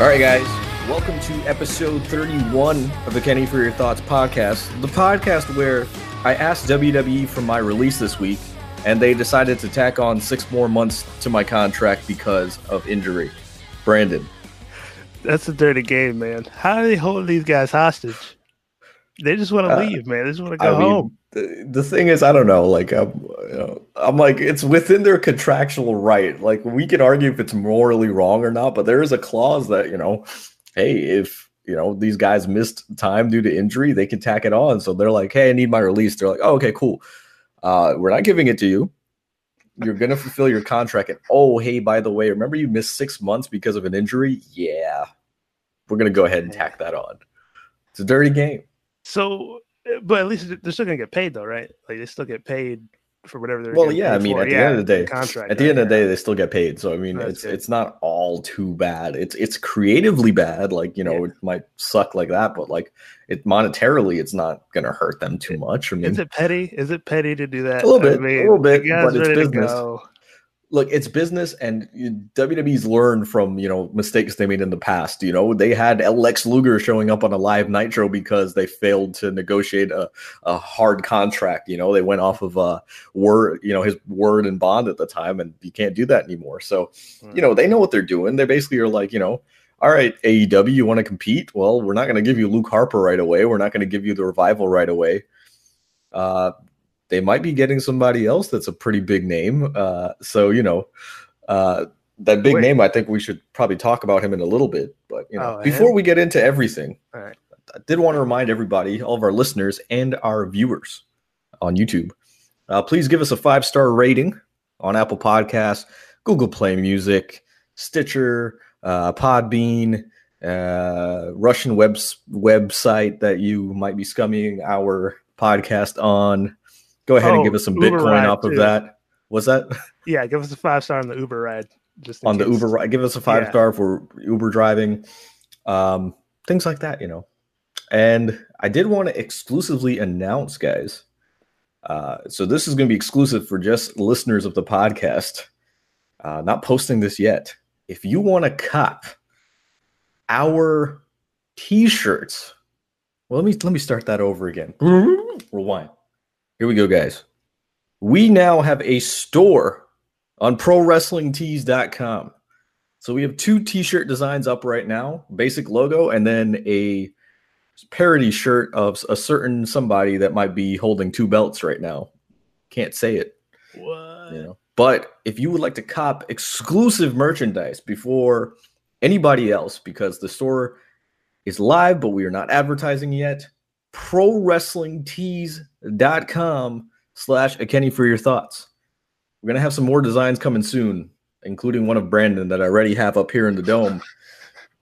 All right, guys. Welcome to episode 31 of the Kenny for Your Thoughts podcast, the podcast where I asked WWE for my release this week, and they decided to tack on six more months to my contract because of injury. Brandon. That's a dirty game, man. How do they hold these guys hostage? They just want to Uh, leave, man. They just want to go I home. the, the thing is, I don't know. Like, I'm, you know, I'm like, it's within their contractual right. Like, we can argue if it's morally wrong or not, but there is a clause that, you know, hey, if you know these guys missed time due to injury, they can tack it on. So they're like, hey, I need my release. They're like, oh, okay, cool. Uh, we're not giving it to you. You're gonna fulfill your contract. And oh, hey, by the way, remember you missed six months because of an injury? Yeah, we're gonna go ahead and tack that on. It's a dirty game. So, uh, but at least they're still gonna get paid, though, right? Like they still get paid for whatever they're. Well, yeah, I mean, for. at the Yeah, end of the day, contract. At the right, end of the day, they still get paid. So I mean, That's it's good. it's not all too bad. It's it's creatively bad. Like you know, Yeah. it might suck like that, but like it monetarily, it's not gonna hurt them too much. I mean, Is it petty? Is it petty to do that? A little bit, I a mean, little bit, but it's business. Look, it's business, and WWE's learned from you know mistakes they made in the past. You know, they had Lex Luger showing up on a live Nitro because they failed to negotiate a, a hard contract. You know, they went off of uh word, you know, his word and bond at the time, and you can't do that anymore. So, you know, they know what they're doing. They basically are like, you know. All right, AEW, you want to compete? Well, we're not going to give you Luke Harper right away. We're not going to give you the revival right away. Uh, they might be getting somebody else that's a pretty big name. Uh, so you know, uh, that big Wait. name. I think we should probably talk about him in a little bit. But you know, Oh, before we get into everything, right. I did want to remind everybody, all of our listeners and our viewers on YouTube, uh, please give us a five star rating on Apple Podcasts, Google Play Music, Stitcher, uh, Podbean, uh, Russian web website that you might be scumming our podcast on. Go ahead and Oh, give us some Uber Bitcoin off of too. that. Was that? Yeah, give us a five star on the Uber ride. Just on the. Uber ride. Give us a five Yeah. star for Uber driving, um, things like that, you know. And I did want to exclusively announce, guys. Uh, so this is going to be exclusive for just listeners of the podcast. Uh, not posting this yet. If you want to cop our t-shirts, well, let me let me start that over again. Rewind. Here we go, guys. We now have a store on prowrestlingtees.com. So we have two t-shirt designs up right now, basic logo and then a parody shirt of a certain somebody that might be holding two belts right now. Can't say it, What? you know. But if you would like to cop exclusive merchandise before anybody else because the store is live but we are not advertising yet, prowrestlingtees.com slash a Kenny for your thoughts. We're gonna have some more designs coming soon, including one of Brandon that I already have up here in the dome.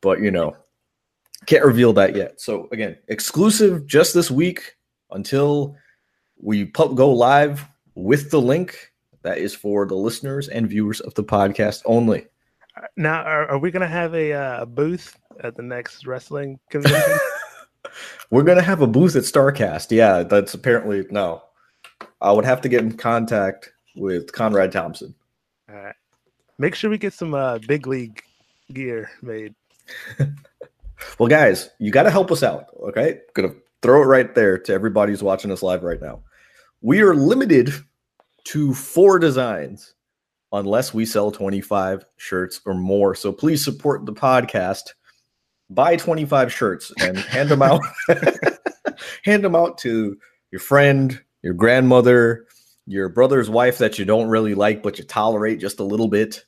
But you know, can't reveal that yet. So again, exclusive just this week until we pu- go live with the link. That is for the listeners and viewers of the podcast only. Now, are, are we gonna have a uh, booth at the next wrestling convention? We're gonna have a booth at Starrcast. Yeah, that's apparently no. I would have to get in contact with Conrad Thompson. All right. Make sure we get some uh, big league gear made. Well, guys, you got to help us out. Okay, gonna throw it right there to everybody who's watching us live right now. We are limited to four designs unless we sell 25 shirts or more. So please support the podcast. Buy 25 shirts and hand them out. hand them out to your friend, your grandmother, your brother's wife that you don't really like but you tolerate just a little bit.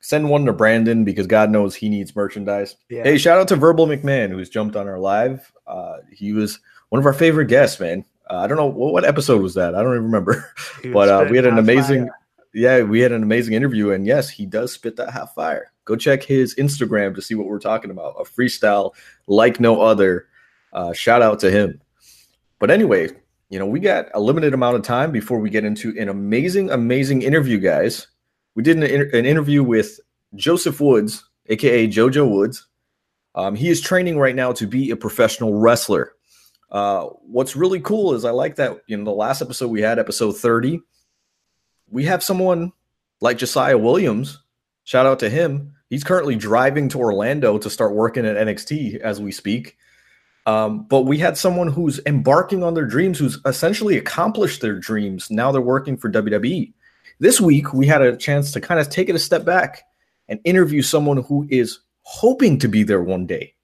Send one to Brandon because God knows he needs merchandise. Yeah. Hey, shout out to Verbal McMahon who's jumped on our live. Uh, he was one of our favorite guests, man. Uh, I don't know what, what episode was that. I don't even remember. But uh, we had an amazing, fire. yeah, we had an amazing interview. And yes, he does spit that hot fire. Go check his Instagram to see what we're talking about. A freestyle like no other. Uh, shout out to him. But anyway, you know, we got a limited amount of time before we get into an amazing, amazing interview, guys. We did an, an interview with Joseph Woods, aka JoJo Woods. Um, he is training right now to be a professional wrestler. Uh, what's really cool is I like that know the last episode we had, episode 30, we have someone like Josiah Williams. Shout out to him. He's currently driving to Orlando to start working at NXT as we speak. Um, but we had someone who's embarking on their dreams, who's essentially accomplished their dreams. Now they're working for WWE. This week, we had a chance to kind of take it a step back and interview someone who is hoping to be there one day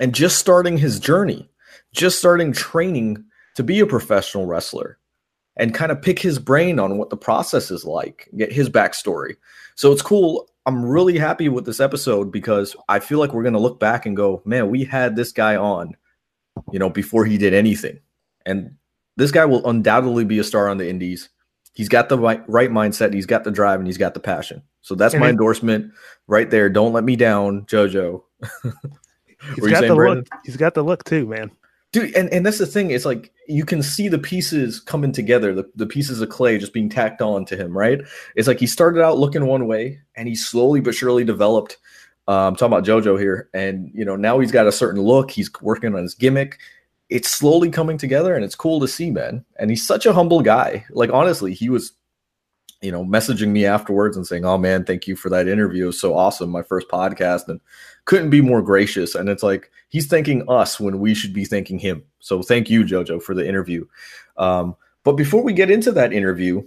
and just starting his journey, just starting training to be a professional wrestler and kind of pick his brain on what the process is like, get his backstory. So it's cool. I'm really happy with this episode because I feel like we're going to look back and go, man, we had this guy on, you know, before he did anything. And this guy will undoubtedly be a star on the indies. He's got the right, right mindset, he's got the drive, and he's got the passion. So that's and my endorsement right there. Don't let me down, JoJo. he's got the Brandon? look. He's got the look too, man dude and, and that's the thing it's like you can see the pieces coming together the, the pieces of clay just being tacked on to him right? It's like he started out looking one way and he slowly but surely developed um, I'm talking about jojo here and you know now he's got a certain look he's working on his gimmick. It's slowly coming together and it's cool to see man. And he's such a humble guy. Like honestly he was you know messaging me afterwards and saying oh man thank you for that interview. It was so awesome my first podcast and couldn't be more gracious. And it's like he's thanking us when we should be thanking him. So thank you, Jojo, for the interview. Um, but before we get into that interview,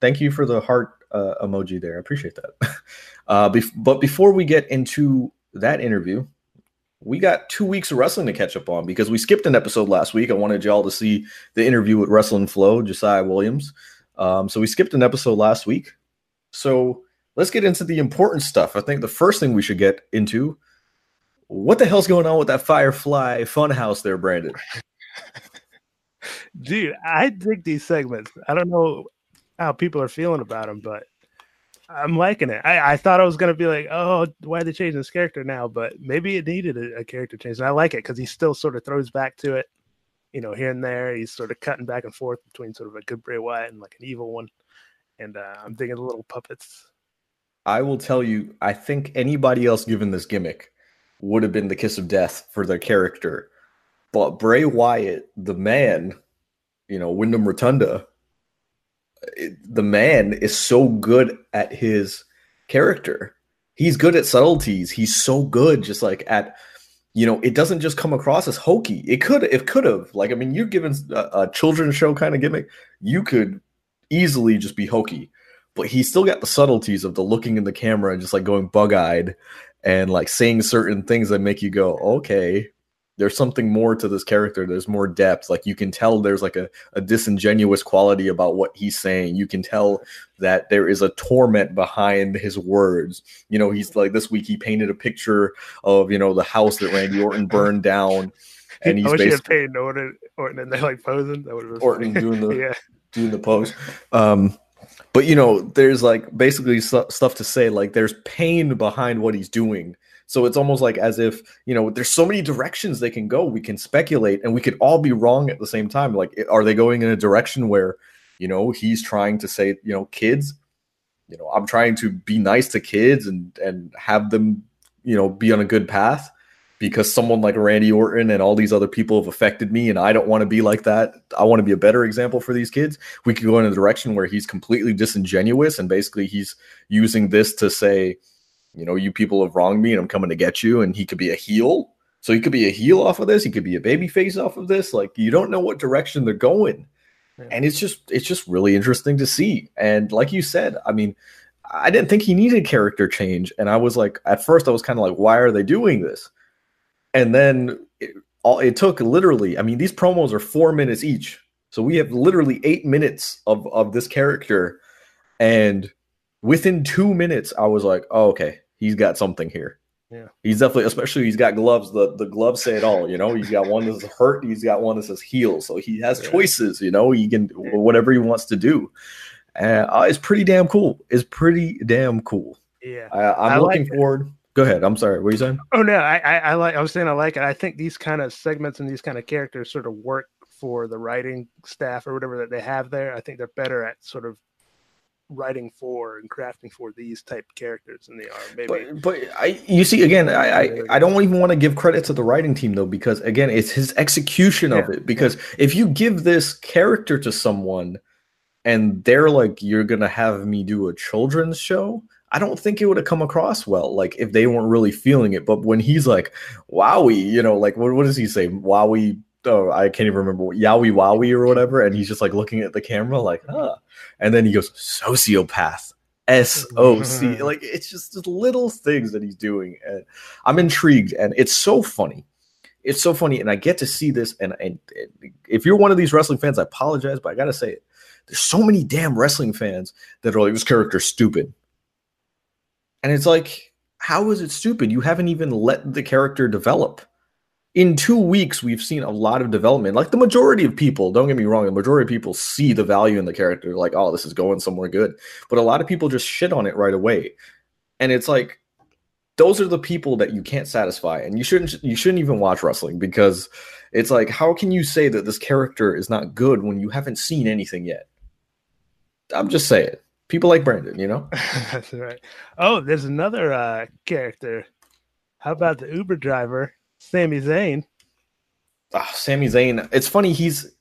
thank you for the heart uh, emoji there. I appreciate that. Uh, bef- but before we get into that interview, we got two weeks of wrestling to catch up on because we skipped an episode last week. I wanted y'all to see the interview with Wrestling Flow, Josiah Williams. Um, so we skipped an episode last week. So let's get into the important stuff. I think the first thing we should get into what the hell's going on with that Firefly Funhouse there, Brandon? Dude, I dig these segments. I don't know how people are feeling about them, but I'm liking it. I, I thought I was gonna be like, oh, why are they changing this character now? But maybe it needed a, a character change. And I like it because he still sort of throws back to it, you know, here and there. He's sort of cutting back and forth between sort of a good Bray Wyatt and like an evil one. And uh, I'm digging the little puppets I will tell you, I think anybody else given this gimmick would have been the kiss of death for their character. But Bray Wyatt, the man, you know, Wyndham Rotunda, the man is so good at his character. He's good at subtleties. He's so good just like at you know, it doesn't just come across as hokey. It could it could have. Like I mean, you're given a, a children's show kind of gimmick, you could easily just be hokey but he still got the subtleties of the looking in the camera and just like going bug-eyed and like saying certain things that make you go, okay, there's something more to this character. There's more depth. Like you can tell there's like a, a disingenuous quality about what he's saying. You can tell that there is a torment behind his words. You know, he's like this week he painted a picture of, you know, the house that Randy Orton burned down. And he's I wish basically, he had Orton, Orton and they like posing. That would have been Orton funny. doing the yeah. doing the pose. Um, but you know, there's like basically stuff to say. Like there's pain behind what he's doing. So it's almost like as if you know, there's so many directions they can go. We can speculate, and we could all be wrong at the same time. Like, are they going in a direction where you know he's trying to say, you know, kids, you know, I'm trying to be nice to kids and and have them, you know, be on a good path because someone like Randy Orton and all these other people have affected me, and I don't want to be like that. I want to be a better example for these kids. We could go in a direction where he's completely disingenuous, and basically he's using this to say, you know, you people have wronged me, and I'm coming to get you. And he could be a heel, so he could be a heel off of this. He could be a baby face off of this. Like you don't know what direction they're going, yeah. and it's just it's just really interesting to see. And like you said, I mean. I didn't think he needed character change. And I was like, at first, I was kind of like, why are they doing this? And then it, all, it took literally i mean these promos are four minutes each. So we have literally eight minutes of of this character. And within two minutes i was like oh, okay he's got something here. Yeah. He's definitely especially he's got gloves. The the gloves say it all you know? He's got one that's hurt he's got one that says heal. So he has yeah. choices you know? He can whatever he wants to do. And uh, it's pretty damn cool. It's pretty damn cool. Yeah. I, am looking like forward Go ahead. I'm sorry. What are you saying? Oh no, I, I, I like. I was saying I like it. I think these kind of segments and these kind of characters sort of work for the writing staff or whatever that they have there. I think they're better at sort of writing for and crafting for these type characters than they are maybe but, but i you see again I, I, I don't even want to give credit to the writing team though because again it's his execution yeah, of it because yeah. if you give this character to someone and they're like you're gonna have me do a children's show I don't think it would have come across well, like if they weren't really feeling it. But when he's like, "Wowie," you know, like what, what does he say? Wowie. Oh, I can't even remember. Yowie Wowie or whatever. And he's just like looking at the camera, like, huh. And then he goes, sociopath. S O C. Like it's just just little things that he's doing, and I'm intrigued. And it's so funny. It's so funny, and I get to see this. And, and, and if you're one of these wrestling fans, I apologize, but I gotta say it. There's so many damn wrestling fans that are like, "This character's stupid," and it's like, how is it stupid? You haven't even let the character develop in two weeks, we've seen a lot of development. Like the majority of people, don't get me wrong, the majority of people see the value in the character, like, oh, this is going somewhere good. But a lot of people just shit on it right away. And it's like, those are the people that you can't satisfy. And you shouldn't you shouldn't even watch wrestling because it's like, how can you say that this character is not good when you haven't seen anything yet? I'm just saying. People like Brandon, you know? That's right. Oh, there's another uh character. How about the Uber driver? Sami Zayn. Oh, Sami Zayn. It's funny. He's.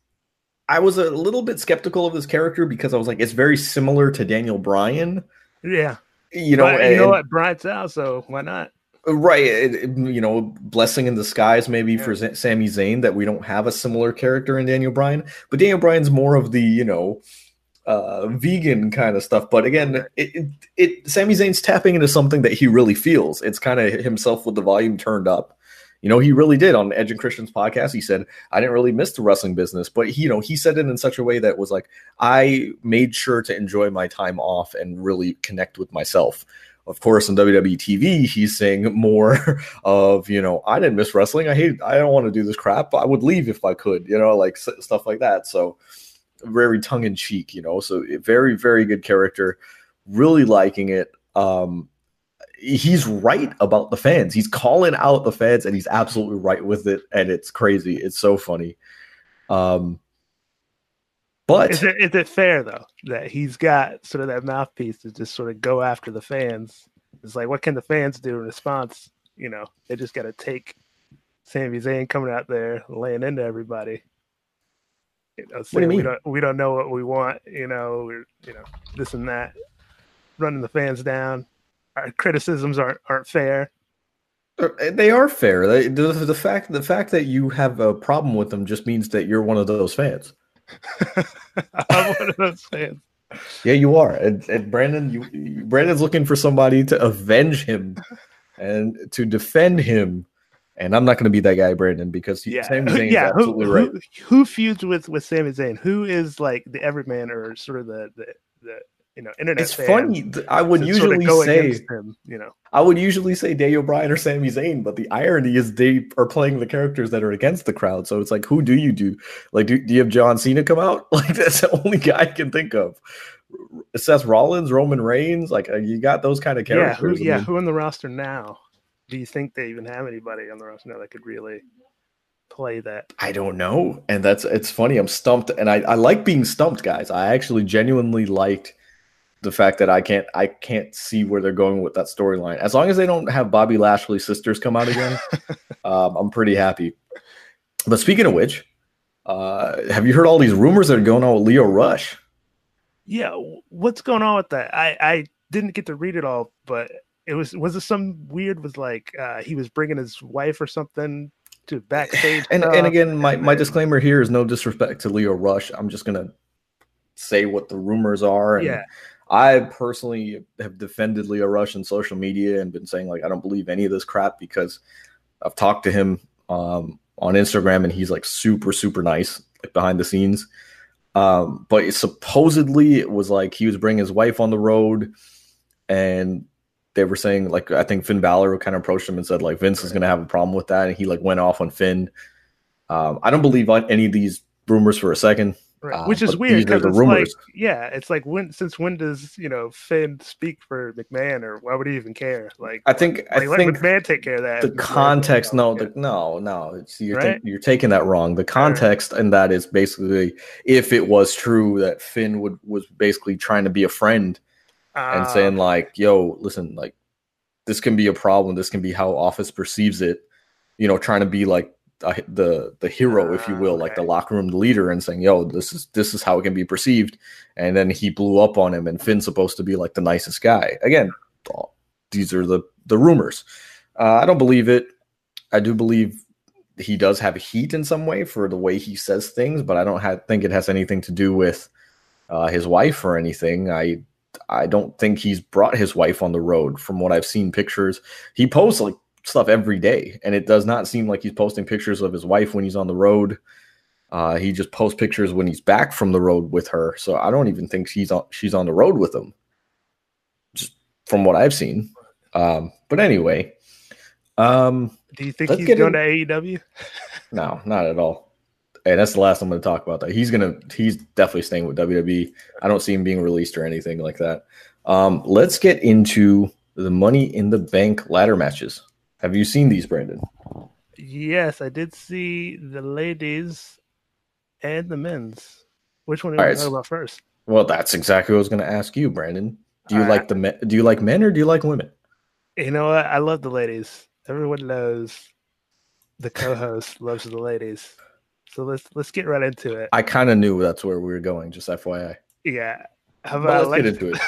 I was a little bit skeptical of this character because I was like, it's very similar to Daniel Bryan. Yeah. You know, but you and, know what? Bryan's out, so why not? Right. It, it, you know, blessing in disguise maybe yeah. for Z- Sami Zayn that we don't have a similar character in Daniel Bryan, but Daniel Bryan's more of the, you know, uh, vegan kind of stuff. But again, it, it, it Sami Zayn's tapping into something that he really feels. It's kind of himself with the volume turned up. You know, he really did on Edge and Christian's podcast. He said, I didn't really miss the wrestling business, but he, you know, he said it in such a way that was like, I made sure to enjoy my time off and really connect with myself. Of course, on WWE TV, he's saying more of, you know, I didn't miss wrestling. I hate, I don't want to do this crap. I would leave if I could, you know, like stuff like that. So, very tongue in cheek, you know. So, very, very good character. Really liking it. Um, he's right about the fans. He's calling out the fans, and he's absolutely right with it. And it's crazy. It's so funny. Um, but is it, is it fair though that he's got sort of that mouthpiece to just sort of go after the fans? It's like, what can the fans do in response? You know, they just got to take Sami Zayn coming out there laying into everybody. You know, saying do you we don't we don't know what we want. You know, we're you know this and that, running the fans down our criticisms aren't aren't fair. Uh, they are fair. They, the, the fact the fact that you have a problem with them just means that you're one of those fans. I'm one of those fans. Yeah, you are. And, and Brandon, you, Brandon's looking for somebody to avenge him and to defend him. And I'm not going to be that guy, Brandon, because yeah, Sami Zayn yeah. absolutely who, right. Who, who feuds with with Sami Zayn? Who is like the everyman or sort of the the, the you know, internet. It's funny. I would usually sort of say, him, you know, I would usually say Daniel Bryan or Sami Zayn, but the irony is they are playing the characters that are against the crowd. So it's like, who do you do? Like, do, do you have John Cena come out? Like, that's the only guy I can think of. Seth Rollins, Roman Reigns, like uh, you got those kind of characters. Yeah, who, yeah. Who in the roster now? Do you think they even have anybody on the roster now that could really? play that? I don't know. And that's it's funny. I'm stumped and I, I like being stumped, guys. I actually genuinely liked the fact that I can't I can't see where they're going with that storyline. As long as they don't have Bobby Lashley's sisters come out again, um, I'm pretty happy. But speaking of which, uh, have you heard all these rumors that are going on with Lio Rush? Yeah, what's going on with that? I I didn't get to read it all, but it was was it some weird was like uh, he was bringing his wife or something to backstage. and and again, my my disclaimer here is no disrespect to Lio Rush. I'm just gonna say what the rumors are. And, yeah. I personally have defended Lio Rush in social media and been saying like I don't believe any of this crap because I've talked to him um, on Instagram and he's like super super nice like behind the scenes. Um, but supposedly it was like he was bringing his wife on the road and they were saying like I think Finn Balor kind of approached him and said like Vince is going to have a problem with that and he like went off on Finn. Um, I don't believe any of these rumors for a second. Right. Uh, Which is weird because it's rumors. like, yeah, it's like when since when does you know Finn speak for McMahon or why would he even care? Like, I think like, I think McMahon take care of that. The context, no, the, no, no, it's, you're right? you're taking that wrong. The context right. and that is basically if it was true that Finn would was basically trying to be a friend and ah, saying like, "Yo, listen, like this can be a problem. This can be how Office perceives it." You know, trying to be like the the hero, if you will, like the locker room leader, and saying, "Yo, this is this is how it can be perceived." And then he blew up on him, and Finn's supposed to be like the nicest guy. Again, these are the the rumors. Uh, I don't believe it. I do believe he does have heat in some way for the way he says things, but I don't have, think it has anything to do with uh, his wife or anything. I I don't think he's brought his wife on the road. From what I've seen pictures, he posts like stuff every day, and it does not seem like he's posting pictures of his wife when he's on the road. Uh, he just posts pictures when he's back from the road with her. So I don't even think she's on she's on the road with him. Just from what I've seen. Um, but anyway, um, do you think he's going in... to AEW? no, not at all. And that's the last I'm going to talk about that. He's gonna he's definitely staying with WWE. I don't see him being released or anything like that. Um, let's get into the Money in the Bank ladder matches. Have you seen these, Brandon? Yes, I did see the ladies and the men's. Which one do you right, talk about first? Well, that's exactly what I was going to ask you, Brandon. Do you All like right. the men? Do you like men or do you like women? You know what? I love the ladies. Everyone knows the co-host loves the ladies. So let's let's get right into it. I kind of knew that's where we were going. Just FYI. Yeah. How about let's Alexa, get into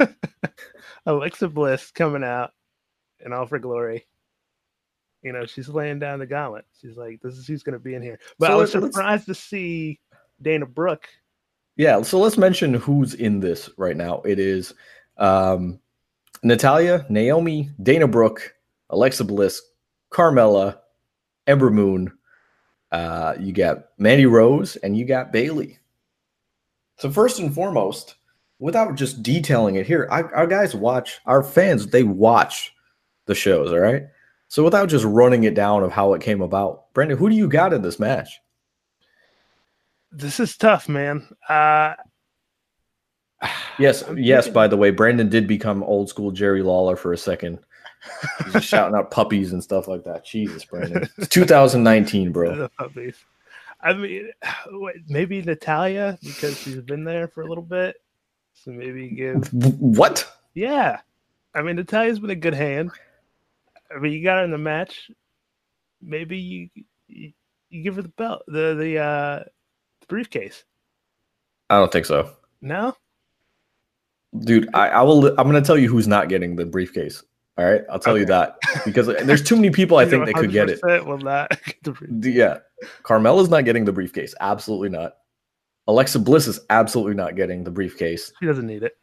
it. Alexa Bliss coming out in all for glory. You know, she's laying down the gauntlet. She's like, "This is who's going to be in here." But so I was surprised to see Dana Brooke. Yeah, so let's mention who's in this right now. It is um, Natalya, Naomi, Dana Brooke, Alexa Bliss, Carmella, Ember Moon. Uh, you got Mandy Rose, and you got Bayley. So first and foremost, without just detailing it here, our, our guys watch our fans. They watch the shows. All right. So without just running it down of how it came about, Brandon, who do you got in this match? This is tough, man. Uh, yes, yes. By the way, Brandon did become old school Jerry Lawler for a second. He's just shouting out puppies and stuff like that. Jesus, Brandon. It's 2019, bro. The puppies. I mean, maybe Natalya because she's been there for a little bit. So maybe give what? Yeah, I mean Natalya's been a good hand. I mean, you got her in the match. Maybe you you, you give her the belt, the the uh the briefcase. I don't think so. No, dude. I, I will. I'm gonna tell you who's not getting the briefcase. All right, I'll tell okay. you that because there's too many people I think they could get it. Will not. yeah, Carmella's not getting the briefcase. Absolutely not. Alexa Bliss is absolutely not getting the briefcase. She doesn't need it.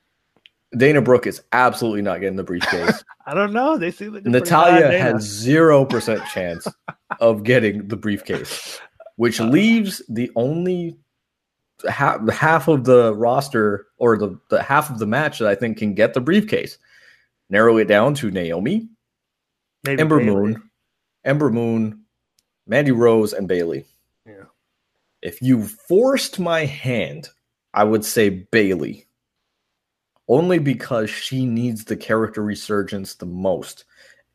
Dana Brooke is absolutely not getting the briefcase. I don't know. They see the Natalya has zero percent chance of getting the briefcase, which uh, leaves the only half, half of the roster or the, the half of the match that I think can get the briefcase. Narrow it down to Naomi, Maybe Ember Bayley. Moon, Ember Moon, Mandy Rose, and Bayley. Yeah. If you forced my hand, I would say Bayley. only because she needs the character resurgence the most.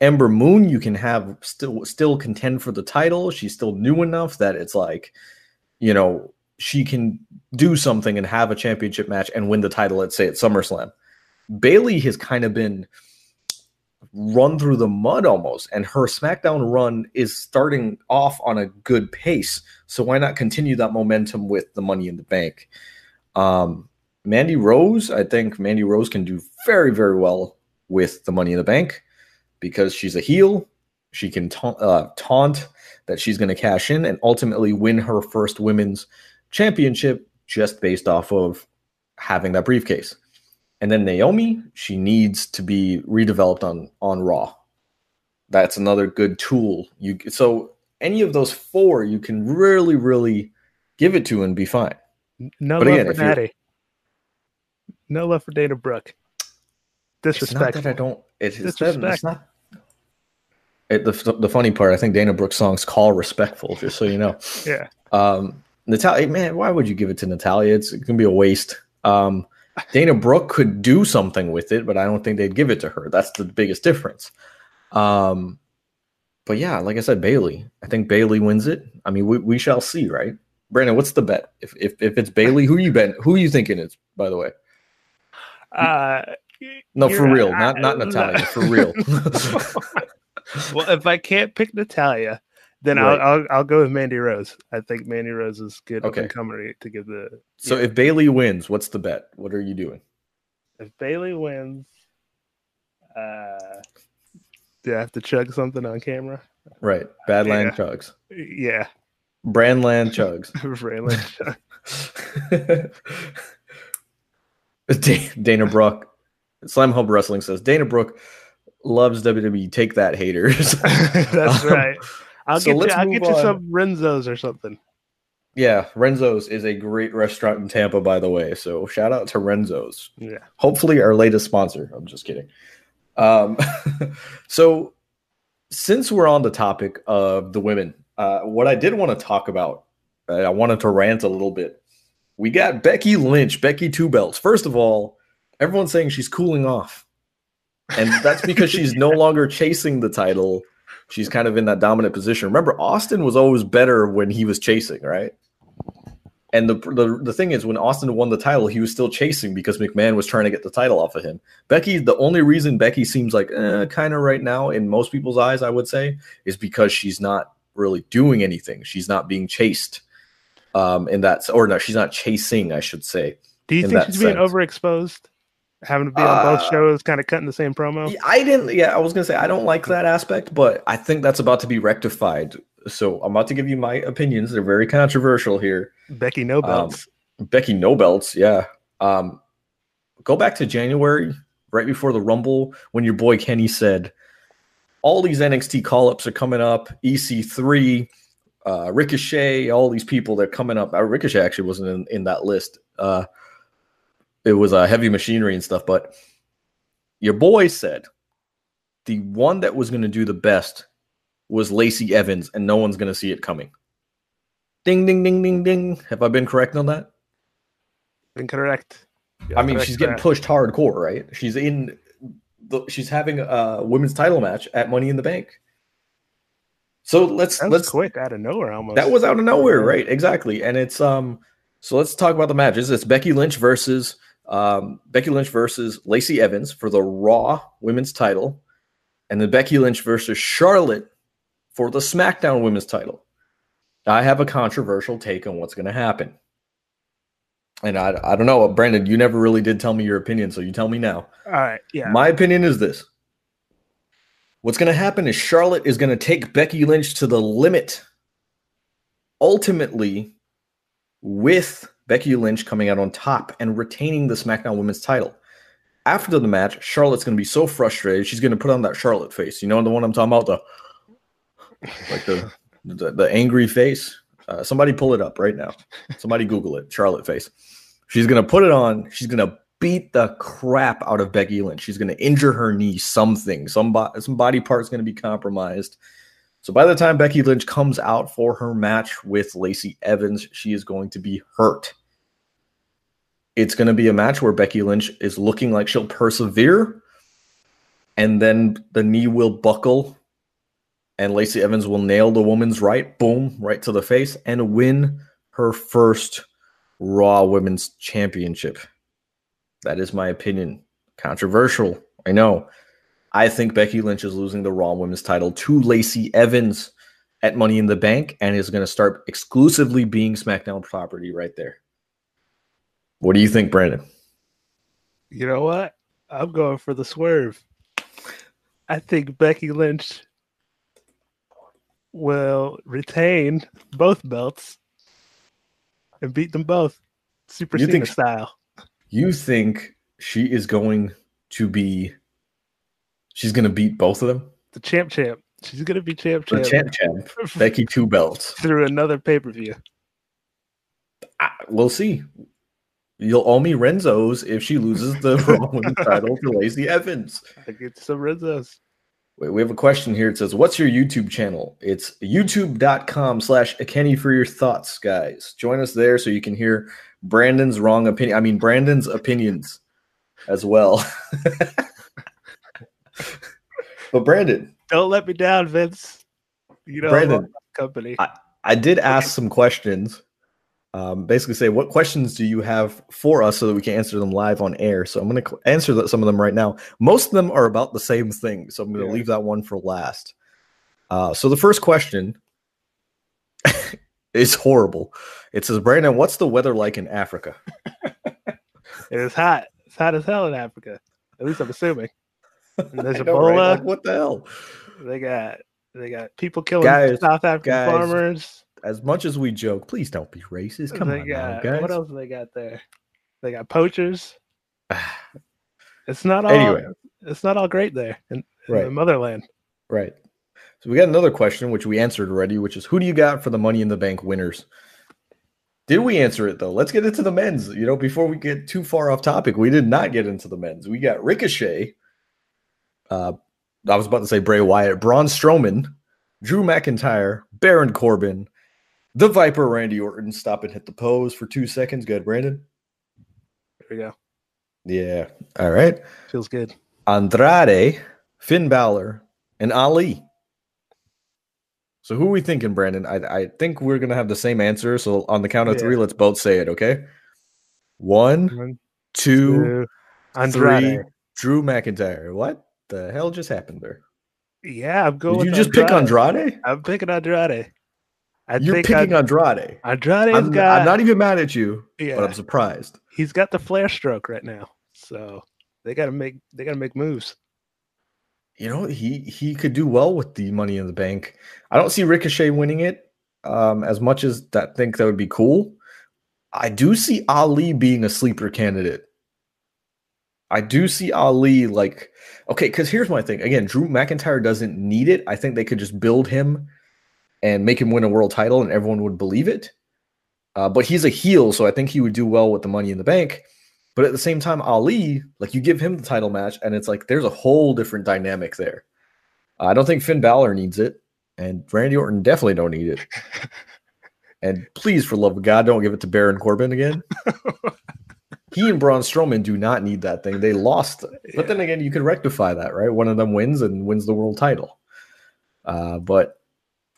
Ember Moon, you can have still still contend for the title. She's still new enough that it's like, you know, she can do something and have a championship match and win the title, let's say at SummerSlam. Bayley has kind of been run through the mud almost, and her SmackDown run is starting off on a good pace. So why not continue that momentum with the Money in the Bank? Um, Mandy Rose, I think Mandy Rose can do very, very well with the Money in the Bank because she's a heel. She can ta- uh, taunt that she's going to cash in and ultimately win her first women's championship just based off of having that briefcase. And then Naomi, she needs to be redeveloped on on Raw. That's another good tool. You so any of those four, you can really, really give it to and be fine. No but again, for Natty. No love for Dana Brooke. Disrespect. that I don't. It's, Disrespect. It's not. It, the, the funny part, I think Dana Brooke's songs call respectful, just so you know. yeah. Um, Natalya, man, why would you give it to Natalya? It's, it's gonna be a waste. Um, Dana Brooke could do something with it, but I don't think they'd give it to her. That's the biggest difference. Um, but yeah, like I said, Bayley. I think Bayley wins it. I mean, we, we shall see, right? Brandon, what's the bet? If if, if it's Bayley, who you bet? Who are you thinking it's? By the way. Uh, no, for real, not not Natalya, for real. well, if I can't pick Natalya, then right. I'll, I'll, I'll go with Mandy Rose. I think Mandy Rose is good okay. comedy to give the. So yeah. if Bayley wins, what's the bet? What are you doing? If Bayley wins, Uh, do I have to chug something on camera? Right. Badland Yeah. chugs. Yeah, Brandland chugs. Raylan chug. Da- Dana Brooke, Slam Hub Wrestling says Dana Brooke loves WWE. Take that, haters. That's Um, right. I'll so get you. let's I'll get you on. some Renzo's or something. yeah, Renzo's is a great restaurant in Tampa, by the way. So shout out to Renzo's. Yeah. Hopefully, our latest sponsor. I'm just kidding. Um, so since we're on the topic of the women, uh, what I did want to talk about, uh, I wanted to rant a little bit. We got Becky Lynch, Becky Two Belts. First of all, everyone's saying she's cooling off, and that's because she's no longer chasing the title. She's kind of in that dominant position. Remember, Austin was always better when he was chasing, right? And the, the the thing is, when Austin won the title, he was still chasing because McMahon was trying to get the title off of him. Becky, the only reason Becky seems like eh, kind of right now in most people's eyes, I would say, is because she's not really doing anything. She's not being chased. Um, in that, or no, she's not chasing, I should say. Do you think she's being overexposed? Having to be on both Uh, shows, kind of cutting the same promo. I didn't. Yeah, I was gonna say I don't like that aspect, but I think that's about to be rectified. So I'm about to give you my opinions. They're very controversial here. Becky no belts. Becky no belts, yeah. Um, go back to January, right before the Rumble, when your boy Kenny said, "All these NXT call ups are coming up. EC3, uh, Ricochet, all these people that are coming up. Uh, Ricochet actually wasn't in, in that list. Uh, it was uh, heavy machinery and stuff, but your boy said the one that was going to do the best was Lacey Evans, and no one's going to see it coming. Ding, ding, ding, ding, ding. Have I been correct on that? Incorrect. I mean, she's getting pushed hardcore, right? She's in the she's having a women's title match at Money in the Bank. So let's That let's was quick out of nowhere almost. that was out of nowhere, right? Exactly. And it's um so let's talk about the matches. It's Becky Lynch versus um Becky Lynch versus Lacey Evans for the Raw women's title, and then Becky Lynch versus Charlotte for the SmackDown women's title. I have a controversial take on what's going to happen. And I, I don't know, Brandon, you never really did tell me your opinion, so you tell me now. All right. Yeah. My opinion is this. What's going to happen is Charlotte is going to take Becky Lynch to the limit. Ultimately, with Becky Lynch coming out on top and retaining the SmackDown Women's title. After the match, Charlotte's going to be so frustrated. She's going to put on that Charlotte face. You know the one I'm talking about? The like the the, the angry face. Uh, somebody pull it up right now. Somebody Google it. Charlotte face. She's going to put it on. She's going to beat the crap out of Becky Lynch. She's going to injure her knee, something, some, bo- some body part's going to be compromised. So by the time Becky Lynch comes out for her match with Lacey Evans, she is going to be hurt. It's going to be a match where Becky Lynch is looking like she'll persevere, and then the knee will buckle, and Lacey Evans will nail the woman's right, boom, right to the face, and win her first Raw Women's Championship. That is my opinion. Controversial, I know. I think Becky Lynch is losing the Raw Women's title to Lacey Evans at Money in the Bank and is going to start exclusively being SmackDown property right there. What do you think, Brandon? You know what? I'm going for the swerve. I think Becky Lynch will retain both belts and beat them both, Super You Cena think- style. You think she is going to be, she's going to beat both of them? The champ, champ. She's gonna be champ, champ. The champ, champ Becky two belts. through another pay per view. We'll see. You'll owe me Renzo's if she loses the Raw Women's title to Lacey Evans. I get some Rizzo's. Wait, we have a question here. It says, What's your YouTube channel? It's youtube.com slash Kenny for your thoughts, guys. Join us there so you can hear Brandon's wrong opinion. I mean, Brandon's opinions as well. but, Brandon, Don't let me down, Vince. You know, I Brandon, company. I did ask some questions. Um, basically, say, What questions do you have for us so that we can answer them live on air? So, I'm going to answer th- some of them right now. Most of them are about the same thing. So, I'm going to Yeah. leave that one for last. Uh, so, the first question is horrible. It says, Brandon, what's the weather like in Africa? It's hot. It's hot as hell in Africa. At least I'm assuming. And there's know, right? Ebola. Like, what the hell? They got they got people killing Guys, South African guys, farmers. As much as we joke, please don't be racist. Come they on, now, guys. what else they got there? They got poachers. It's not all Anyway. it's not all great there in, in the motherland. Right. So we got another question, which we answered already, which is who do you got for the Money in the Bank winners? Did we answer it though? Let's get into the men's. You know, before we get too far off topic, we did not get into the men's. We got Ricochet. Uh, I was about to say Bray Wyatt, Braun Strowman, Drew McIntyre, Baron Corbin, the Viper, Randy Orton. Stop and hit the pose for two seconds. Good, Brandon. There we go. Yeah. All right. Feels good. Andrade, Finn Balor, and Ali. So who are we thinking, Brandon? I, I think we're gonna have the same answer. So on the count of Yeah. three, let's both say it, okay? One, One, two, two, Andrade. three. Drew McIntyre. What the hell just happened there? Yeah, I'm going. Did you just pick Andrade? I'm picking Andrade. I You're picking An- Andrade. Andrade's I'm, got. I'm not even mad at you, yeah, but I'm surprised. he's got the flare stroke right now. So they got to make they got to make moves. You know, he he could do well with the money in the bank. I don't see Ricochet winning it um, as much as that think that would be cool. I do see Ali being a sleeper candidate. I do see Ali like okay, because here's my thing. Again, Drew McIntyre doesn't need it. I think they could just build him and make him win a world title, and everyone would believe it. Uh, but he's a heel, so I think he would do well with the money in the bank. But at the same time, Ali, like you give him the title match, and it's like there's a whole different dynamic there. I don't think Finn Balor needs it, and Randy Orton definitely don't need it. And please, for love of God, don't give it to Baron Corbin again. he and Braun Strowman do not need that thing. They lost. But then again, you could rectify that, right? One of them wins and wins the world title. Uh, but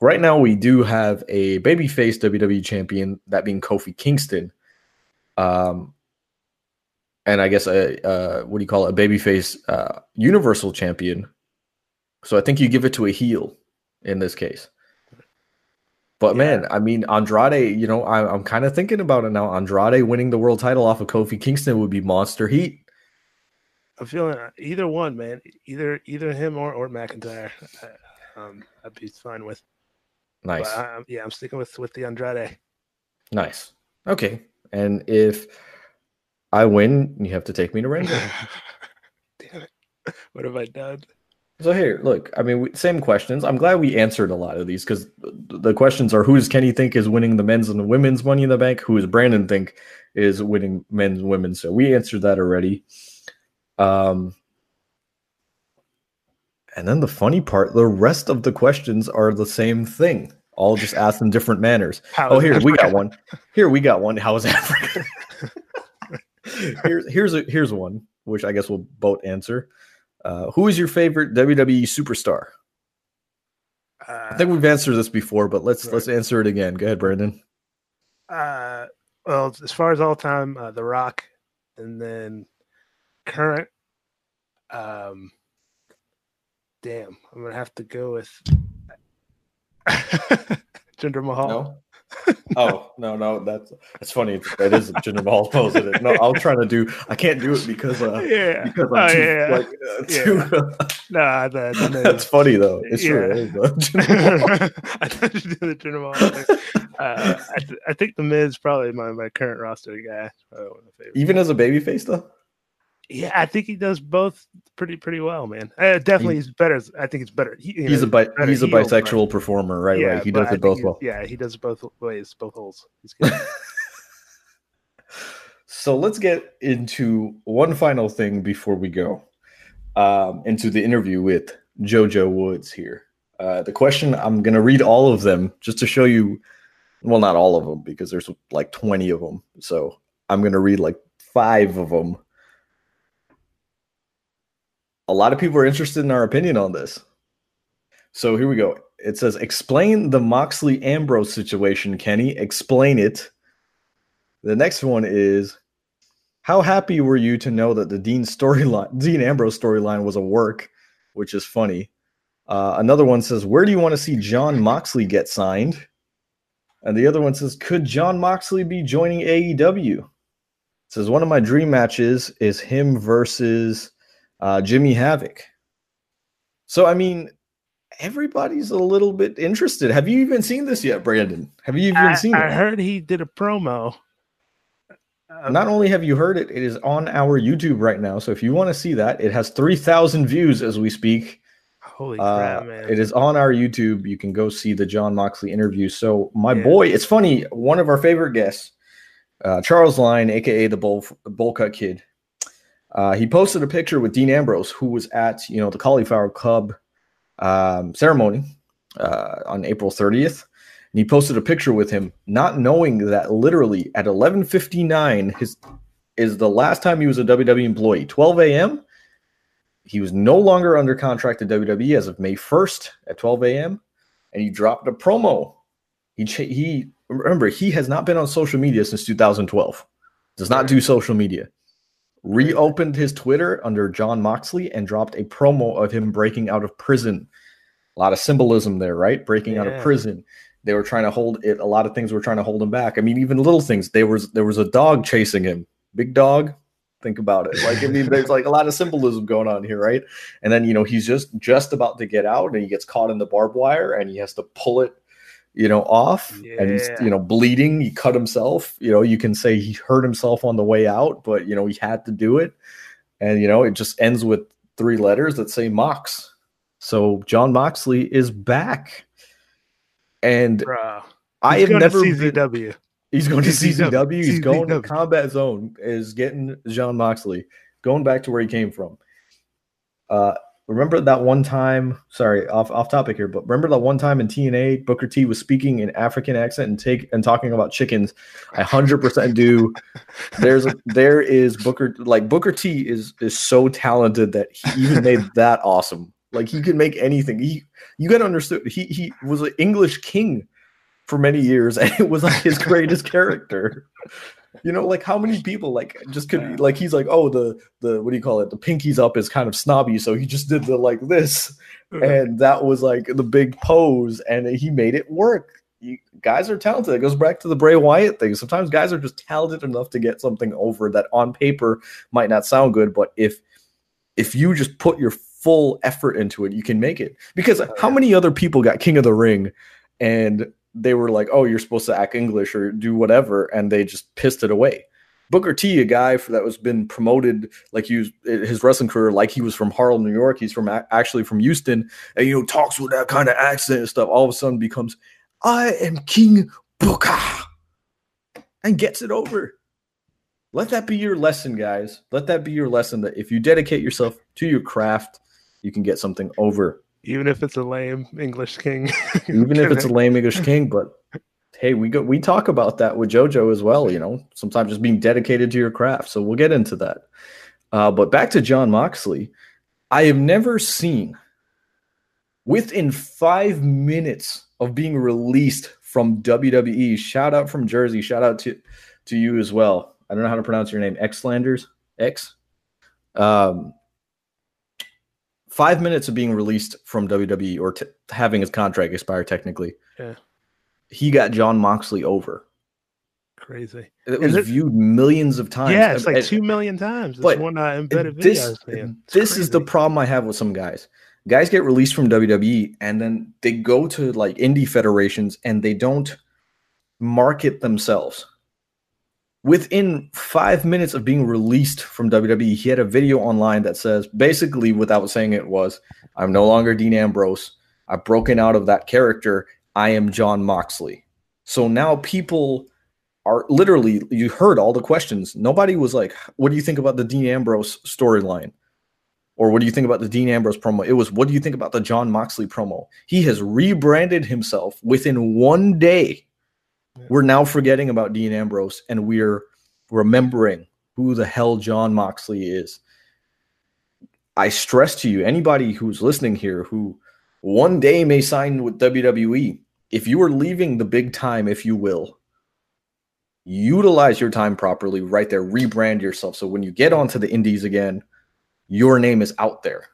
right now, we do have a babyface WWE champion, that being Kofi Kingston. Um, and I guess a uh, what do you call it? A babyface uh, Universal Champion. So I think you give it to a heel in this case. But Yeah. man, I mean Andrade, you know, I, I'm kind of thinking about it now. Andrade winning the world title off of Kofi Kingston would be monster heat. I'm feeling uh, either one, man. Either either him or or McIntyre. Uh, um, I'd be fine with. Nice, But I, yeah, I'm sticking with with the Andrade. nice. Okay, and if I win, you have to take me to Rainbow. Damn it! What have I done? So here, look. I mean, we, same questions. I'm glad we answered a lot of these because the questions are: Who does Kenny think is winning the men's and the women's Money in the Bank? Who does Brandon think is winning men's and women's? So we answered that already. Um, and then the funny part: the rest of the questions are the same thing, all just asked in different manners. How Oh, here we got one. Here we got one. How is Africa? here's here's a, here's one which I guess we'll both answer. Uh, who is your favorite WWE superstar? I think we've answered this before, but let's let's answer it again. Go ahead, Brandon. Uh, well, as far as all time, uh, The Rock, and then current. Um, damn, I'm gonna have to go with Jinder Mahal. No. Oh no no that's that's funny. That is Jinder Mahal pose. Isn't it? No, I'm trying to do. I can't do it because uh yeah, because I'm oh, too, yeah, like uh, Yeah. too. nah, the, the that's funny though. It's true. Yeah. it is, though. I thought you did the Jinder Mahal. Uh, I, th- I think the Miz probably my, my current roster guy. Probably one of my favorites. Even as a babyface though. Yeah, I think he does both pretty pretty well, man. Uh, definitely, he's better. I think it's better. He, He's know, a bi- he's a bisexual performer, right? yeah, right. He does it both well. Yeah, he does it both ways, both holes. He's good. So let's get into one final thing before we go um, into the interview with JoJo Woods here. Uh, the question I'm going to read all of them just to show you, well, not all of them because there's like 20 of them. So I'm going to read like five of them. A lot of people are interested in our opinion on this. So here we go. It says, explain the Moxley Ambrose situation, Kenny. Explain it. The next one is how happy were you to know that the Dean storyline, Dean Ambrose storyline was a work, which is funny. Uh, another one says, where do you want to see Jon Moxley get signed? And the other one says, could Jon Moxley be joining AEW? It says one of my dream matches is him versus uh, Jimmy Havoc. So I mean, everybody's a little bit interested. Have you even seen this yet, Brandon? Have you even I, seen I it? heard he did a promo. Uh, Not only have you heard it, it is on our YouTube right now. So if you want to see that, it has 3,000 views as we speak. holy Uh, crap, man! it is on our YouTube. You can go see the Jon Moxley interview. So my Yeah. boy, it's funny. One of our favorite guests, uh, Charles Line, aka the Bowl Bowl Cut Kid, uh, he posted a picture with Dean Ambrose, who was at you know the Cauliflower Club um, ceremony uh, on April 30th. And he posted a picture with him, not knowing that literally at 11:59 his is the last time he was a WWE employee. 12 a.m. He was no longer under contract to WWE as of May 1st at 12 a.m. And he dropped a promo. He cha- he remember he has not been on social media since 2012. Does not do social media. Reopened his Twitter under Jon Moxley and dropped a promo of him breaking out of prison. A lot of symbolism there, right? Breaking out of prison. They were trying to hold it. A lot of things were trying to hold him back. I mean, even little things. There was there was a dog chasing him. Big dog. Think about it. Like I mean, there's like a lot of symbolism going on here, right? And then you know he's just just about to get out, and he gets caught in the barbed wire, and he has to pull it, you know, off, and he's you know bleeding. He cut himself. You know, you can say he hurt himself on the way out, but you know he had to do it, and you know it just ends with three letters that say Mox. So Jon Moxley is back, and Bruh. I have going to never. been- CZW. He's going to CZW. CZW. He's going to CZW. Combat Zone. Is getting Jon Moxley going back to where he came from. Uh, remember that one time? Sorry, off off topic here, but remember that one time in TNA, Booker T was speaking in African accent and take and talking about chickens. I hundred percent do. There's there is Booker like Booker T is is so talented that he even made that awesome. Like he can make anything. He you got to understand. He he was an English king for many years and it was like his greatest character you know like how many people like just could Yeah. like he's like oh the the what do you call it? The pinkies up is kind of snobby so he just did the like this. And that was like the big pose and he made it work. You, guys are talented. It goes back to the bray wyatt thing. Sometimes guys are just talented enough to get something over that on paper might not sound good but if if you just put your full effort into it you can make it. Because oh, how many other people got king of the ring and they were like, "Oh, you're supposed to act English or do whatever," and they just pissed it away. Booker T, a guy for, that was been promoted like he was eh, his wrestling career, like he was from Harlem, New York. He's from actually from Houston, and you know talks with that kind of accent and stuff. All of a sudden becomes, "I am King Booker," and gets it over. Let that be your lesson, guys. Let that be your lesson that if you dedicate yourself to your craft, you can get something over Even if it's a lame English king. even if it's a lame English king. But hey, we go we talk about that with JoJo as well. You know, sometimes just being dedicated to your craft. So we'll get into that. Uh, but back to Jon Moxley, I have never seen within five minutes of being released from WWE. Shout out from Jersey. Shout out to to you as well. I don't know how to pronounce your name. Xlanders X. Um, five minutes of being released from WWE or t- having his contract expire technically. Yeah. He got Jon Moxley over. Crazy. It was it- viewed millions of times. Yeah, it's like And- two million times. This but one uh, embedded this video I was seeing. It's this is the problem I have with some guys. Guys get released from WWE and then they go to like indie federations and they don't market themselves. Within five minutes of being released from WWE, he had a video online that says basically, without saying it, was I'm no longer Dean Ambrose. I've broken out of that character. I am Jon Moxley. So now people are literally, you heard all the questions. Nobody was like, What do you think about the Dean Ambrose storyline? Or what do you think about the Dean Ambrose promo? It was, What do you think about the Jon Moxley promo? He has rebranded himself within one day. We're now forgetting about Dean Ambrose and we're remembering who the hell Jon Moxley is. I stress to you, anybody who's listening here who one day may sign with WWE, if you are leaving the big time, if you will, utilize your time properly right there, rebrand yourself. So when you get onto the indies again, your name is out there.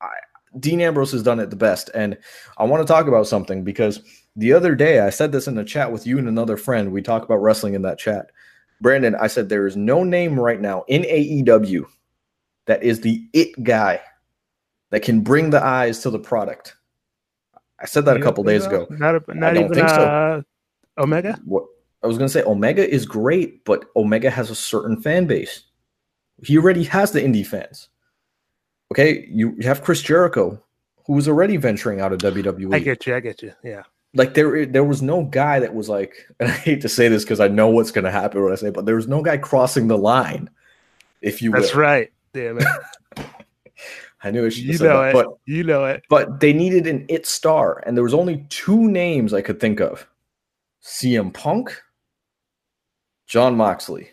I, Dean Ambrose has done it the best. And I want to talk about something because the other day I said this in a chat with you and another friend. We talk about wrestling in that chat. Brandon, I said there is no name right now in AEW that is the it guy that can bring the eyes to the product. I said that a couple days ago. Not, a, not even uh, so. Omega. What I was going to say, Omega is great, but Omega has a certain fan base. He already has the indie fans. Okay, you have Chris Jericho, who was already venturing out of WWE. I get you. I get you. Yeah. Like there, there was no guy that was like, and I hate to say this because I know what's going to happen when I say, it, but there was no guy crossing the line, if you. That's will. right. Damn it. I knew it. You know that, it. But, you know it. But they needed an it star, and there was only two names I could think of: CM Punk, Jon Moxley.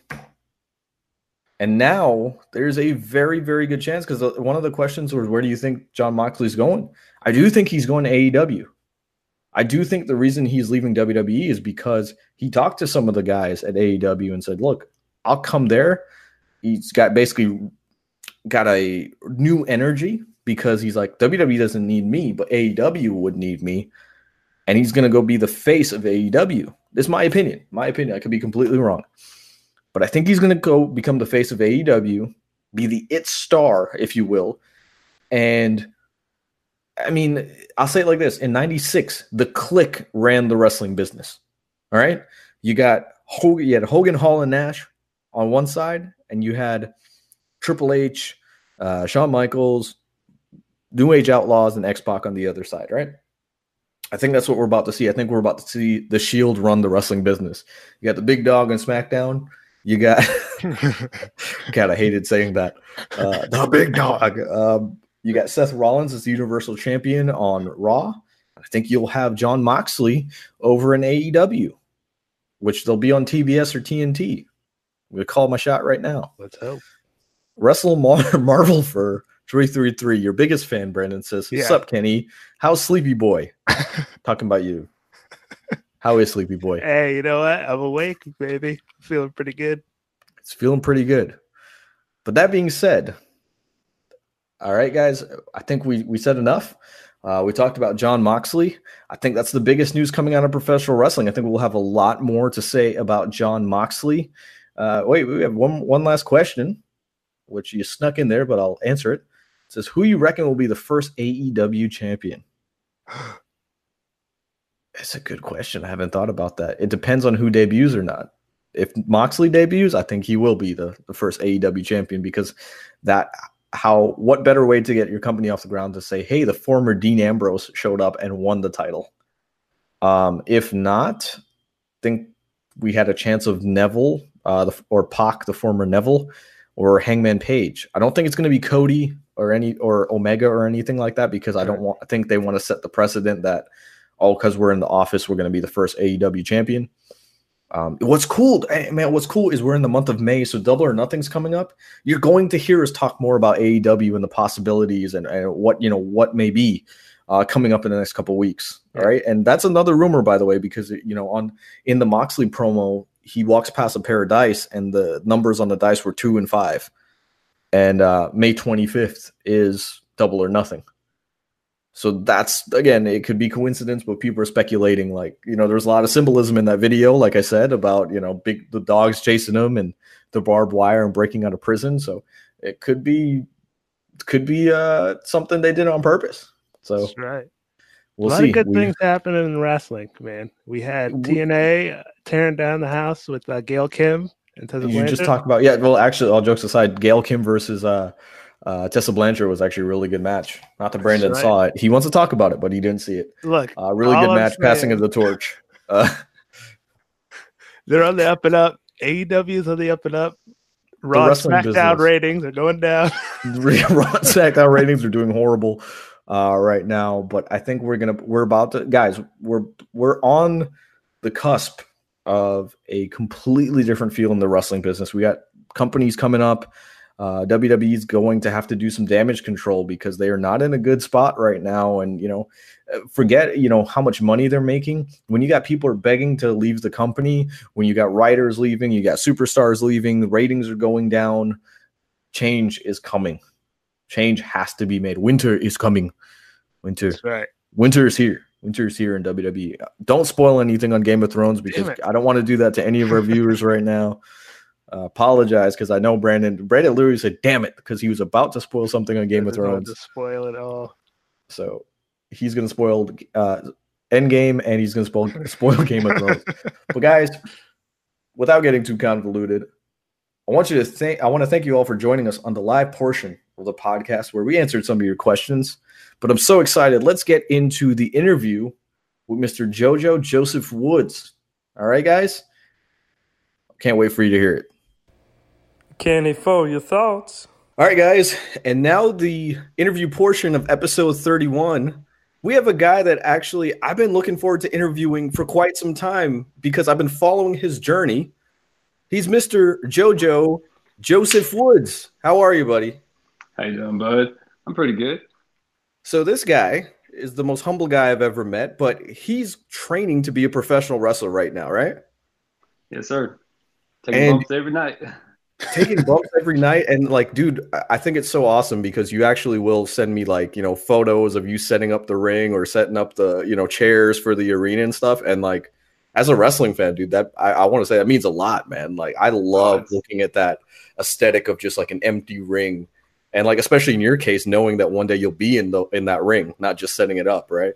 And now there's a very, very good chance because one of the questions was, where do you think Jon Moxley's going? I do think he's going to AEW. I do think the reason he's leaving WWE is because he talked to some of the guys at AEW and said, look, I'll come there. He's got basically got a new energy because he's like, WWE doesn't need me, but AEW would need me. And he's going to go be the face of AEW. This is my opinion. My opinion. I could be completely wrong. But I think he's going to go become the face of AEW, be the it star, if you will. And I mean, I'll say it like this in 96, the Kliq ran the wrestling business. All right. You got Hogan, you had Hogan, Hall, and Nash on one side, and you had Triple H, uh, Shawn Michaels, New Age Outlaws, and X Pac on the other side, right? I think that's what we're about to see. I think we're about to see the Shield run the wrestling business. You got the big dog on SmackDown. You got, God, I hated saying that. Uh, the big dog. Um, you got Seth Rollins as the Universal Champion on Raw. I think you'll have Jon Moxley over in AEW, which they'll be on TBS or TNT. I'm gonna call my shot right now. Let's hope. Wrestle Mar- Marvel for 333. Your biggest fan, Brandon says, What's yeah. up, Kenny? How's Sleepy Boy? Talking about you. How is Sleepy Boy? Hey, you know what? I'm awake, baby. Feeling pretty good. It's feeling pretty good. But that being said, all right, guys, I think we we said enough. Uh, we talked about Jon Moxley. I think that's the biggest news coming out of professional wrestling. I think we'll have a lot more to say about Jon Moxley. Uh, wait, we have one one last question, which you snuck in there, but I'll answer it. It says, "Who you reckon will be the first AEW champion?" It's a good question. I haven't thought about that. It depends on who debuts or not. If Moxley debuts, I think he will be the, the first AEW champion because that how what better way to get your company off the ground to say, hey, the former Dean Ambrose showed up and won the title. Um, if not, I think we had a chance of Neville uh, the, or Pac, the former Neville, or Hangman Page. I don't think it's going to be Cody or any or Omega or anything like that because I don't want. I think they want to set the precedent that all because we're in the office, we're going to be the first AEW champion. Um, what's cool, man, what's cool is we're in the month of May, so Double or Nothing's coming up. You're going to hear us talk more about AEW and the possibilities and, and what you know what may be uh, coming up in the next couple weeks. All right, and that's another rumor, by the way, because you know on in the Moxley promo, he walks past a pair of dice, and the numbers on the dice were two and five, and uh, May 25th is Double or Nothing. So that's again, it could be coincidence, but people are speculating. Like you know, there's a lot of symbolism in that video, like I said about you know, big the dogs chasing him and the barbed wire and breaking out of prison. So it could be, could be uh, something they did on purpose. So that's right. We'll a lot see. of good we, things happening in wrestling, man. We had we, TNA tearing down the house with uh, Gail Kim and Tessa You just talked about yeah. Well, actually, all jokes aside, Gail Kim versus uh, uh, Tessa Blanchard was actually a really good match. Not that Brandon right. saw it. He wants to talk about it, but he didn't see it. Look, uh, really good match, passing of the torch. Uh, They're on the up and up. AEW is on the up and up. Raw SmackDown business. ratings are going down. Raw SmackDown ratings are doing horrible uh, right now, but I think we're gonna we're about to guys we're we're on the cusp of a completely different feel in the wrestling business. We got companies coming up uh, WWE is going to have to do some damage control because they are not in a good spot right now. And, you know, uh, forget, you know, how much money they're making. When you got people are begging to leave the company, when you got writers leaving, you got superstars leaving, the ratings are going down. Change is coming. Change has to be made. Winter is coming. Winter. That's right. Winter is here. Winter is here in WWE. Don't spoil anything on Game of Thrones because I don't want to do that to any of our viewers right now. Uh, apologize because I know Brandon. Brandon literally said, "Damn it," because he was about to spoil something on Game of Thrones. To spoil it all. So he's gonna spoil uh, Endgame and he's gonna spoil spoil Game of Thrones. but guys, without getting too convoluted, I want you to thank. I want to thank you all for joining us on the live portion of the podcast where we answered some of your questions. But I'm so excited. Let's get into the interview with Mr. Jojo Joseph Woods. All right, guys. Can't wait for you to hear it. Kenny for your thoughts. All right, guys. And now the interview portion of episode 31. We have a guy that actually I've been looking forward to interviewing for quite some time because I've been following his journey. He's Mr. Jojo Joseph Woods. How are you, buddy? How you doing, bud? I'm pretty good. So this guy is the most humble guy I've ever met, but he's training to be a professional wrestler right now, right? Yes, sir. Taking and bumps every night. taking bumps every night, and like, dude, I think it's so awesome because you actually will send me like, you know, photos of you setting up the ring or setting up the, you know, chairs for the arena and stuff, and like. As a wrestling fan, dude, that I, I want to say that means a lot, man. Like I love looking at that aesthetic of just like an empty ring and like especially in your case, knowing that one day you'll be in the in that ring, not just setting it up, right?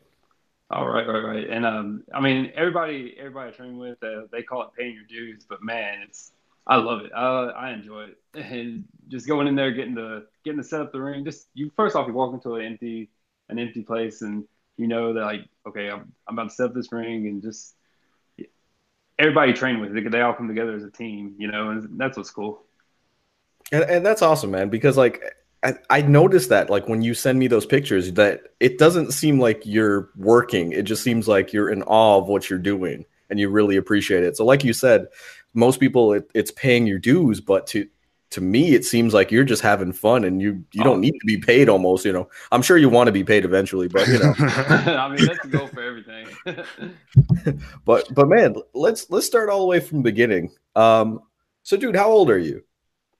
All right, right, right. And um, I mean, everybody, everybody I train with, uh, they call it paying your dues, but man, it's I love it. I enjoy it, and just going in there, getting the getting to set up the ring. Just you first off, you walk into an empty an empty place, and you know that like, okay, I'm I'm about to set up this ring, and just everybody you train with, it. they all come together as a team, you know, and that's what's cool. And, and that's awesome, man, because like I noticed that like when you send me those pictures that it doesn't seem like you're working it just seems like you're in awe of what you're doing and you really appreciate it so like you said most people it, it's paying your dues but to to me it seems like you're just having fun and you you don't need to be paid almost you know. I'm sure you want to be paid eventually but you know. I mean that's a goal for everything. But but man let's let's start all the way from the beginning. Um so dude how old are you?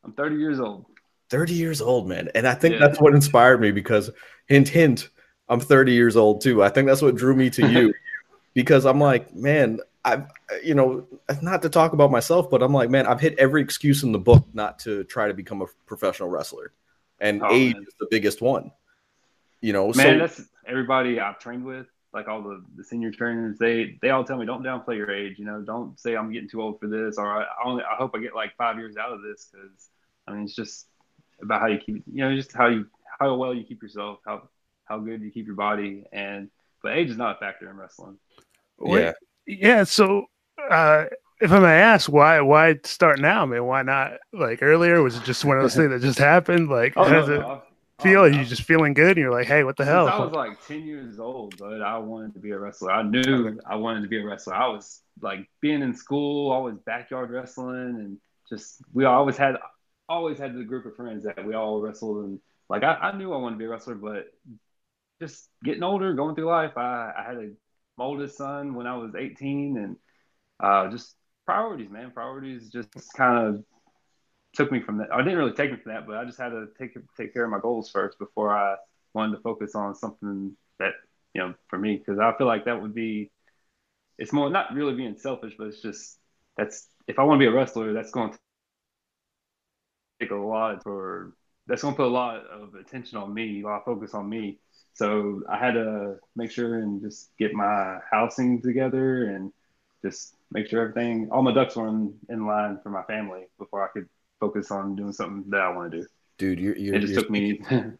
I'm 30 years old. 30 years old, man. And I think yeah. that's what inspired me because hint hint, I'm 30 years old too. I think that's what drew me to you because I'm like, man, I've you know, not to talk about myself, but I'm like, man, I've hit every excuse in the book not to try to become a professional wrestler. And oh, age man. is the biggest one. You know, man, so, that's everybody I've trained with, like all the, the senior trainers, they they all tell me don't downplay your age. You know, don't say I'm getting too old for this, or I, only I hope I get like five years out of this because I mean it's just about how you keep, you know, just how you how well you keep yourself, how how good you keep your body, and but age is not a factor in wrestling. Yeah, yeah. So, uh, if I may ask, why why start now? I mean, why not like earlier? Was it just one of those things that just happened? Like, oh, no, it no, feel? Are you just feeling good? And you're like, hey, what the hell? I was like ten years old, but I wanted to be a wrestler. I knew I wanted to be a wrestler. I was like being in school, always backyard wrestling, and just we always had always had the group of friends that we all wrestled and like I, I knew I wanted to be a wrestler, but just getting older, going through life, I, I had a my oldest son when I was 18 and uh, just priorities, man. Priorities just kind of took me from that. I didn't really take me from that, but I just had to take take care of my goals first before I wanted to focus on something that you know for me because I feel like that would be it's more not really being selfish, but it's just that's if I want to be a wrestler, that's going to take a lot for that's going to put a lot of attention on me while I focus on me. So I had to make sure and just get my housing together and just make sure everything, all my ducks were in, in line for my family before I could focus on doing something that I want to do. Dude, you're, you're it just you're took me.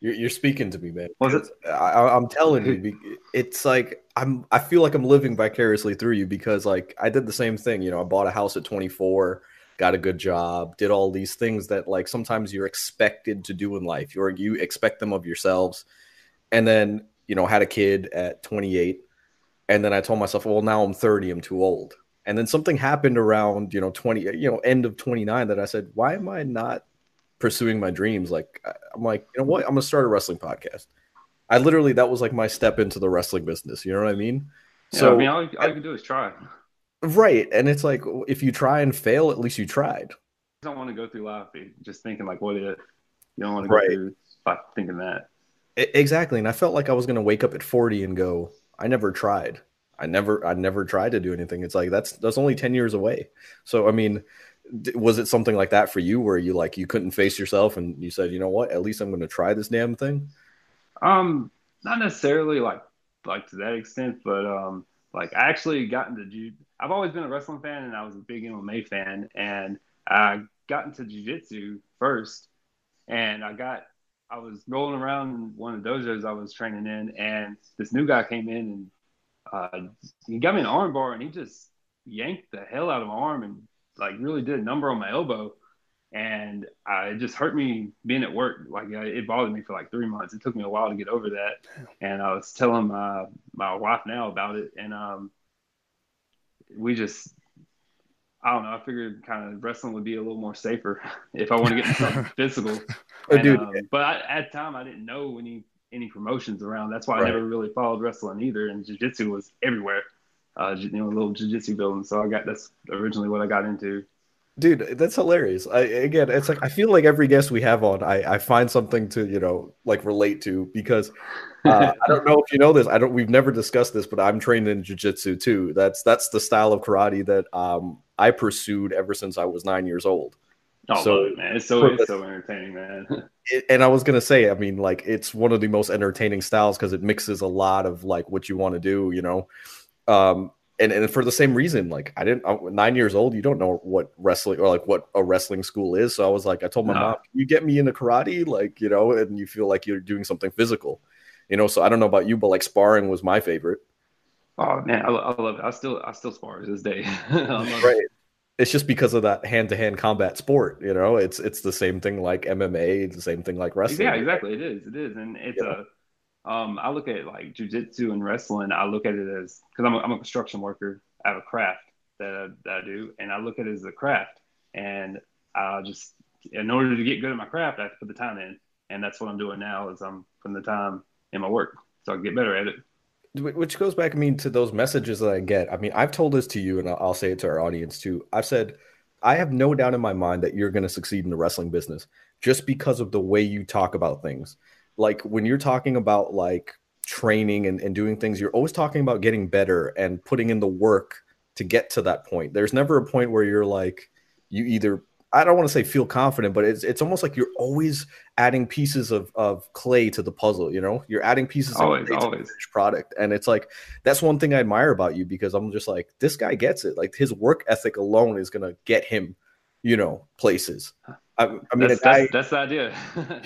you're, you're speaking to me, man. Was it? I, I'm telling you, it's like I'm. I feel like I'm living vicariously through you because, like, I did the same thing. You know, I bought a house at 24 got a good job, did all these things that like sometimes you're expected to do in life. You're you expect them of yourselves. And then, you know, had a kid at 28. And then I told myself, well, now I'm 30, I'm too old. And then something happened around, you know, 20, you know, end of 29 that I said, why am I not pursuing my dreams? Like I'm like, you know what? I'm gonna start a wrestling podcast. I literally that was like my step into the wrestling business. You know what I mean? Yeah, so I mean, all, all you can do is try. Right. And it's like if you try and fail, at least you tried. You don't want to go through life just thinking like what if you don't want to go right. through by thinking that. Exactly. And I felt like I was gonna wake up at 40 and go, I never tried. I never I never tried to do anything. It's like that's that's only 10 years away. So I mean, was it something like that for you where you like you couldn't face yourself and you said, you know what, at least I'm going to try this damn thing? Um, not necessarily like like to that extent, but um, like I actually got into jiu. I've always been a wrestling fan, and I was a big MMA fan, and I got into jiu-jitsu first, and I got I was rolling around in one of the dojos I was training in, and this new guy came in and uh, he got me an armbar, and he just yanked the hell out of my arm and like really did a number on my elbow and I, it just hurt me being at work. Like it bothered me for like three months. It took me a while to get over that. And I was telling my my wife now about it, and um, we just I don't know. I figured kind of wrestling would be a little more safer if I want to get something physical. Oh, and, um, but I, at the time, I didn't know any any promotions around. That's why I never really followed wrestling either. And jiu-jitsu was everywhere. Uh, you know, little jiu-jitsu building. So I got that's originally what I got into. Dude, that's hilarious. I again, it's like I feel like every guest we have on, I, I find something to you know like relate to because uh, I don't know if you know this. I don't. We've never discussed this, but I'm trained in jujitsu too. That's that's the style of karate that um, I pursued ever since I was nine years old. Oh, so it, man, it's so it's so entertaining, man. It, and I was gonna say, I mean, like it's one of the most entertaining styles because it mixes a lot of like what you want to do, you know. Um, and and for the same reason, like I didn't I'm nine years old, you don't know what wrestling or like what a wrestling school is. So I was like, I told my no. mom, you get me into karate, like you know, and you feel like you're doing something physical, you know. So I don't know about you, but like sparring was my favorite. Oh man, I, I love it. I still I still spar to this day. right. It. It's just because of that hand to hand combat sport, you know. It's it's the same thing like MMA. It's the same thing like wrestling. Yeah, exactly. It is. It is, and it's yeah. a um, I look at like jujitsu and wrestling. I look at it as because I'm a, I'm a construction worker. I have a craft that I, that I do, and I look at it as a craft. And I just, in order to get good at my craft, I have to put the time in, and that's what I'm doing now. Is I'm putting the time in my work so I can get better at it. Which goes back, I mean, to those messages that I get. I mean, I've told this to you, and I'll say it to our audience too. I've said, I have no doubt in my mind that you're going to succeed in the wrestling business just because of the way you talk about things like when you're talking about like training and, and doing things, you're always talking about getting better and putting in the work to get to that point. There's never a point where you're like, you either I don't want to say feel confident, but it's it's almost like you're always adding pieces of, of clay to the puzzle. You know, you're adding pieces always, of always. product, and it's like that's one thing I admire about you because I'm just like this guy gets it. Like his work ethic alone is gonna get him, you know, places. I, I mean, that's, guy, that's, that's, the idea,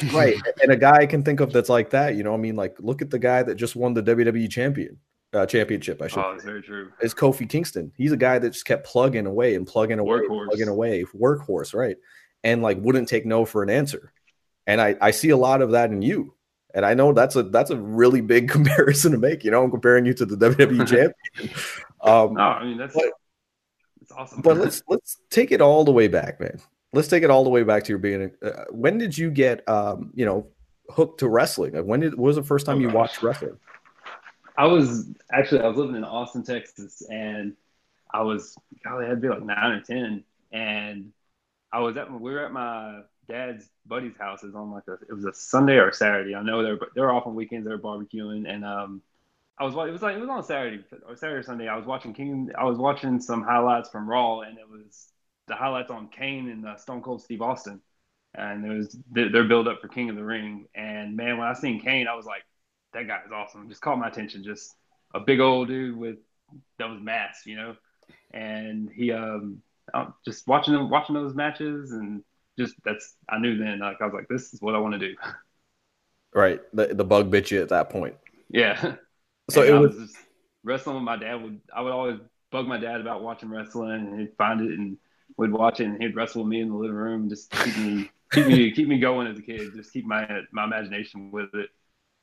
right? And a guy I can think of that's like that. You know, I mean, like look at the guy that just won the WWE champion uh, championship. I should. Oh, it's very true. Is Kofi Kingston? He's a guy that just kept plugging away and plugging away, workhorse. plugging away, workhorse, right? And like wouldn't take no for an answer. And I I see a lot of that in you. And I know that's a that's a really big comparison to make. You know, I'm comparing you to the WWE champion. Um, no, I mean that's but, that's awesome. But let's let's take it all the way back, man let's take it all the way back to your beginning. Uh, when did you get, um, you know, hooked to wrestling? Like when did what was the first time oh, you watched wrestling? I was actually I was living in Austin, Texas, and I was golly, I'd be like nine or ten, and I was at we were at my dad's buddy's house. is on like a it was a Sunday or a Saturday. I know they're they're off on weekends. They're barbecuing, and um, I was it was like it was on Saturday or Saturday or Sunday. I was watching King. I was watching some highlights from Raw, and it was the highlights on Kane and uh, Stone Cold Steve Austin, and it was their build up for King of the Ring. And man, when I seen Kane, I was like, that guy is awesome. Just caught my attention. Just a big old dude with that was mass, you know. And he um just watching them watching those matches and just that's I knew then like I was like this is what I want to do. Right. The the bug bit you at that point. Yeah. So and it was, was wrestling with my dad would I would always bug my dad about watching wrestling and he'd find it and would watch it and he'd wrestle with me in the living room, just keep me keep me keep me going as a kid, just keep my my imagination with it.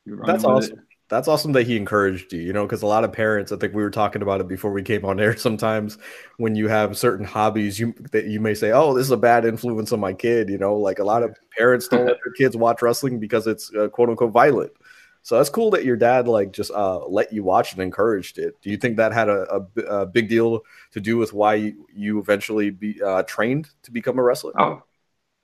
That's awesome. It. That's awesome that he encouraged you, you know, because a lot of parents, I think we were talking about it before we came on air. Sometimes when you have certain hobbies, you that you may say, "Oh, this is a bad influence on my kid," you know, like a lot of parents don't let their kids watch wrestling because it's uh, quote unquote violent. So that's cool that your dad like just uh, let you watch and encouraged it. Do you think that had a, a, a big deal to do with why you, you eventually be uh, trained to become a wrestler? Oh,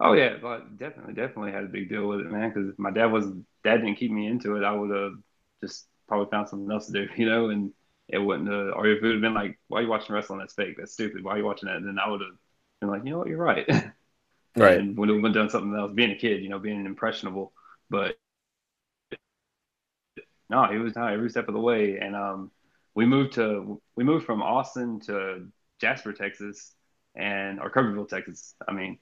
oh yeah, but definitely, definitely had a big deal with it, man. Because my dad was dad didn't keep me into it, I would have just probably found something else to do, you know. And it wouldn't, have, or if it would have been like, "Why are you watching wrestling? That's fake. That's stupid. Why are you watching that?" And then I would have been like, you know what, you're right. Right. And when we done something else, being a kid, you know, being impressionable, but no, he was not every step of the way. And um, we moved to we moved from Austin to Jasper, Texas, and or Kirbyville, Texas. I mean,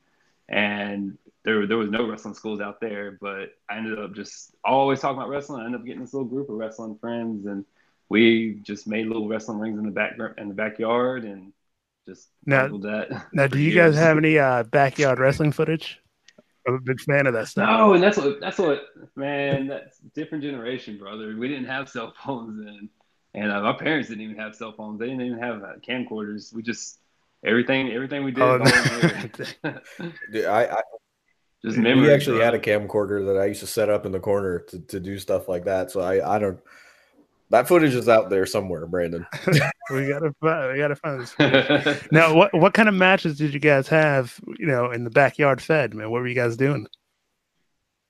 and there there was no wrestling schools out there, but I ended up just always talking about wrestling. I ended up getting this little group of wrestling friends, and we just made little wrestling rings in the back in the backyard, and just Now- that. Now, do you guys have any uh, backyard wrestling footage? I'm a big fan of that stuff. No, and that's what that's what man. That's different generation, brother. We didn't have cell phones then, and uh, our parents didn't even have cell phones. They didn't even have uh, camcorders. We just everything everything we did. Oh, was all in there. Dude, I, I just we actually had a camcorder that I used to set up in the corner to, to do stuff like that. So I, I don't. That footage is out there somewhere, Brandon. we gotta find. We gotta find this. Now, what what kind of matches did you guys have? You know, in the backyard fed, man. What were you guys doing?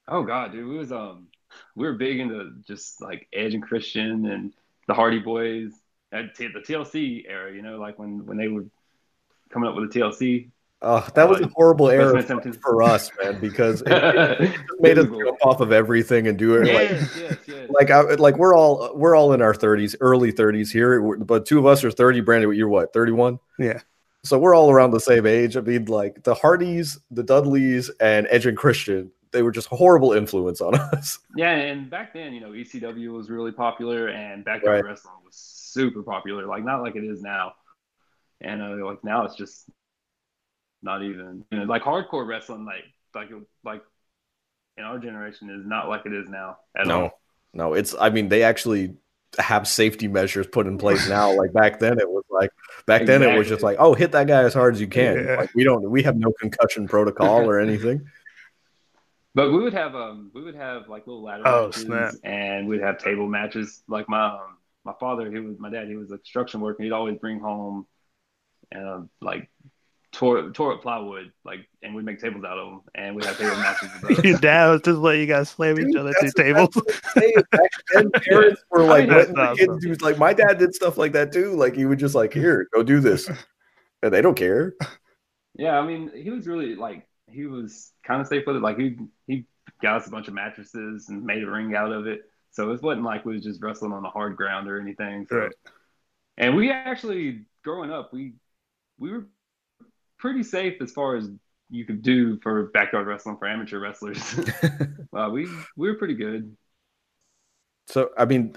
oh god, dude, we was um we were big into just like Edge and Christian and the Hardy Boys at T- the TLC era. You know, like when when they were coming up with a TLC. Oh, that was a horrible era Wrestling for, us, man, because it, it made us jump off of everything and do it like yes, yes, yes. like I, like we're all we're all in our 30s, early 30s here, but two of us are 30. Brandon, you're what, 31? Yeah. So we're all around the same age. I mean, like the Hardys, the Dudleys, and Edge and Christian, they were just horrible influence on us. Yeah, and back then, you know, ECW was really popular and backyard Right. wrestling was super popular. Like not like it is now. And uh, like now it's just not even you know, like hardcore wrestling like like like in our generation is not like it is now at No, all. no, it's. I mean, they actually have safety measures put in place now. Like back then, it was like back then it was just like, oh, hit that guy as hard as you can. Yeah. Like we don't, we have no concussion protocol or anything. But we would have um we would have like little ladder Oh, matches snap. and we'd have table matches. Like my um, my father, he was my dad, he was a construction worker. He'd always bring home uh, like tore tore up plywood, like and we'd make tables out of them and we'd have table matches with Your those. dad was just letting you guys slam each other that's- through tables. that's what I'm saying. Back then, parents were like I mean, letting the that's kids awesome. do like my dad did stuff like that too. Like he would just like, here, go do this. And they don't care. Yeah, I mean, he was really like he was kind of stay footed. Like he he got us a bunch of mattresses and made a ring out of it. So it wasn't like we was just wrestling on the hard ground or anything. So. Right. And we actually, growing up, we we were pretty safe as far as you could do for backyard wrestling for amateur wrestlers. uh, we we were pretty good. So I mean,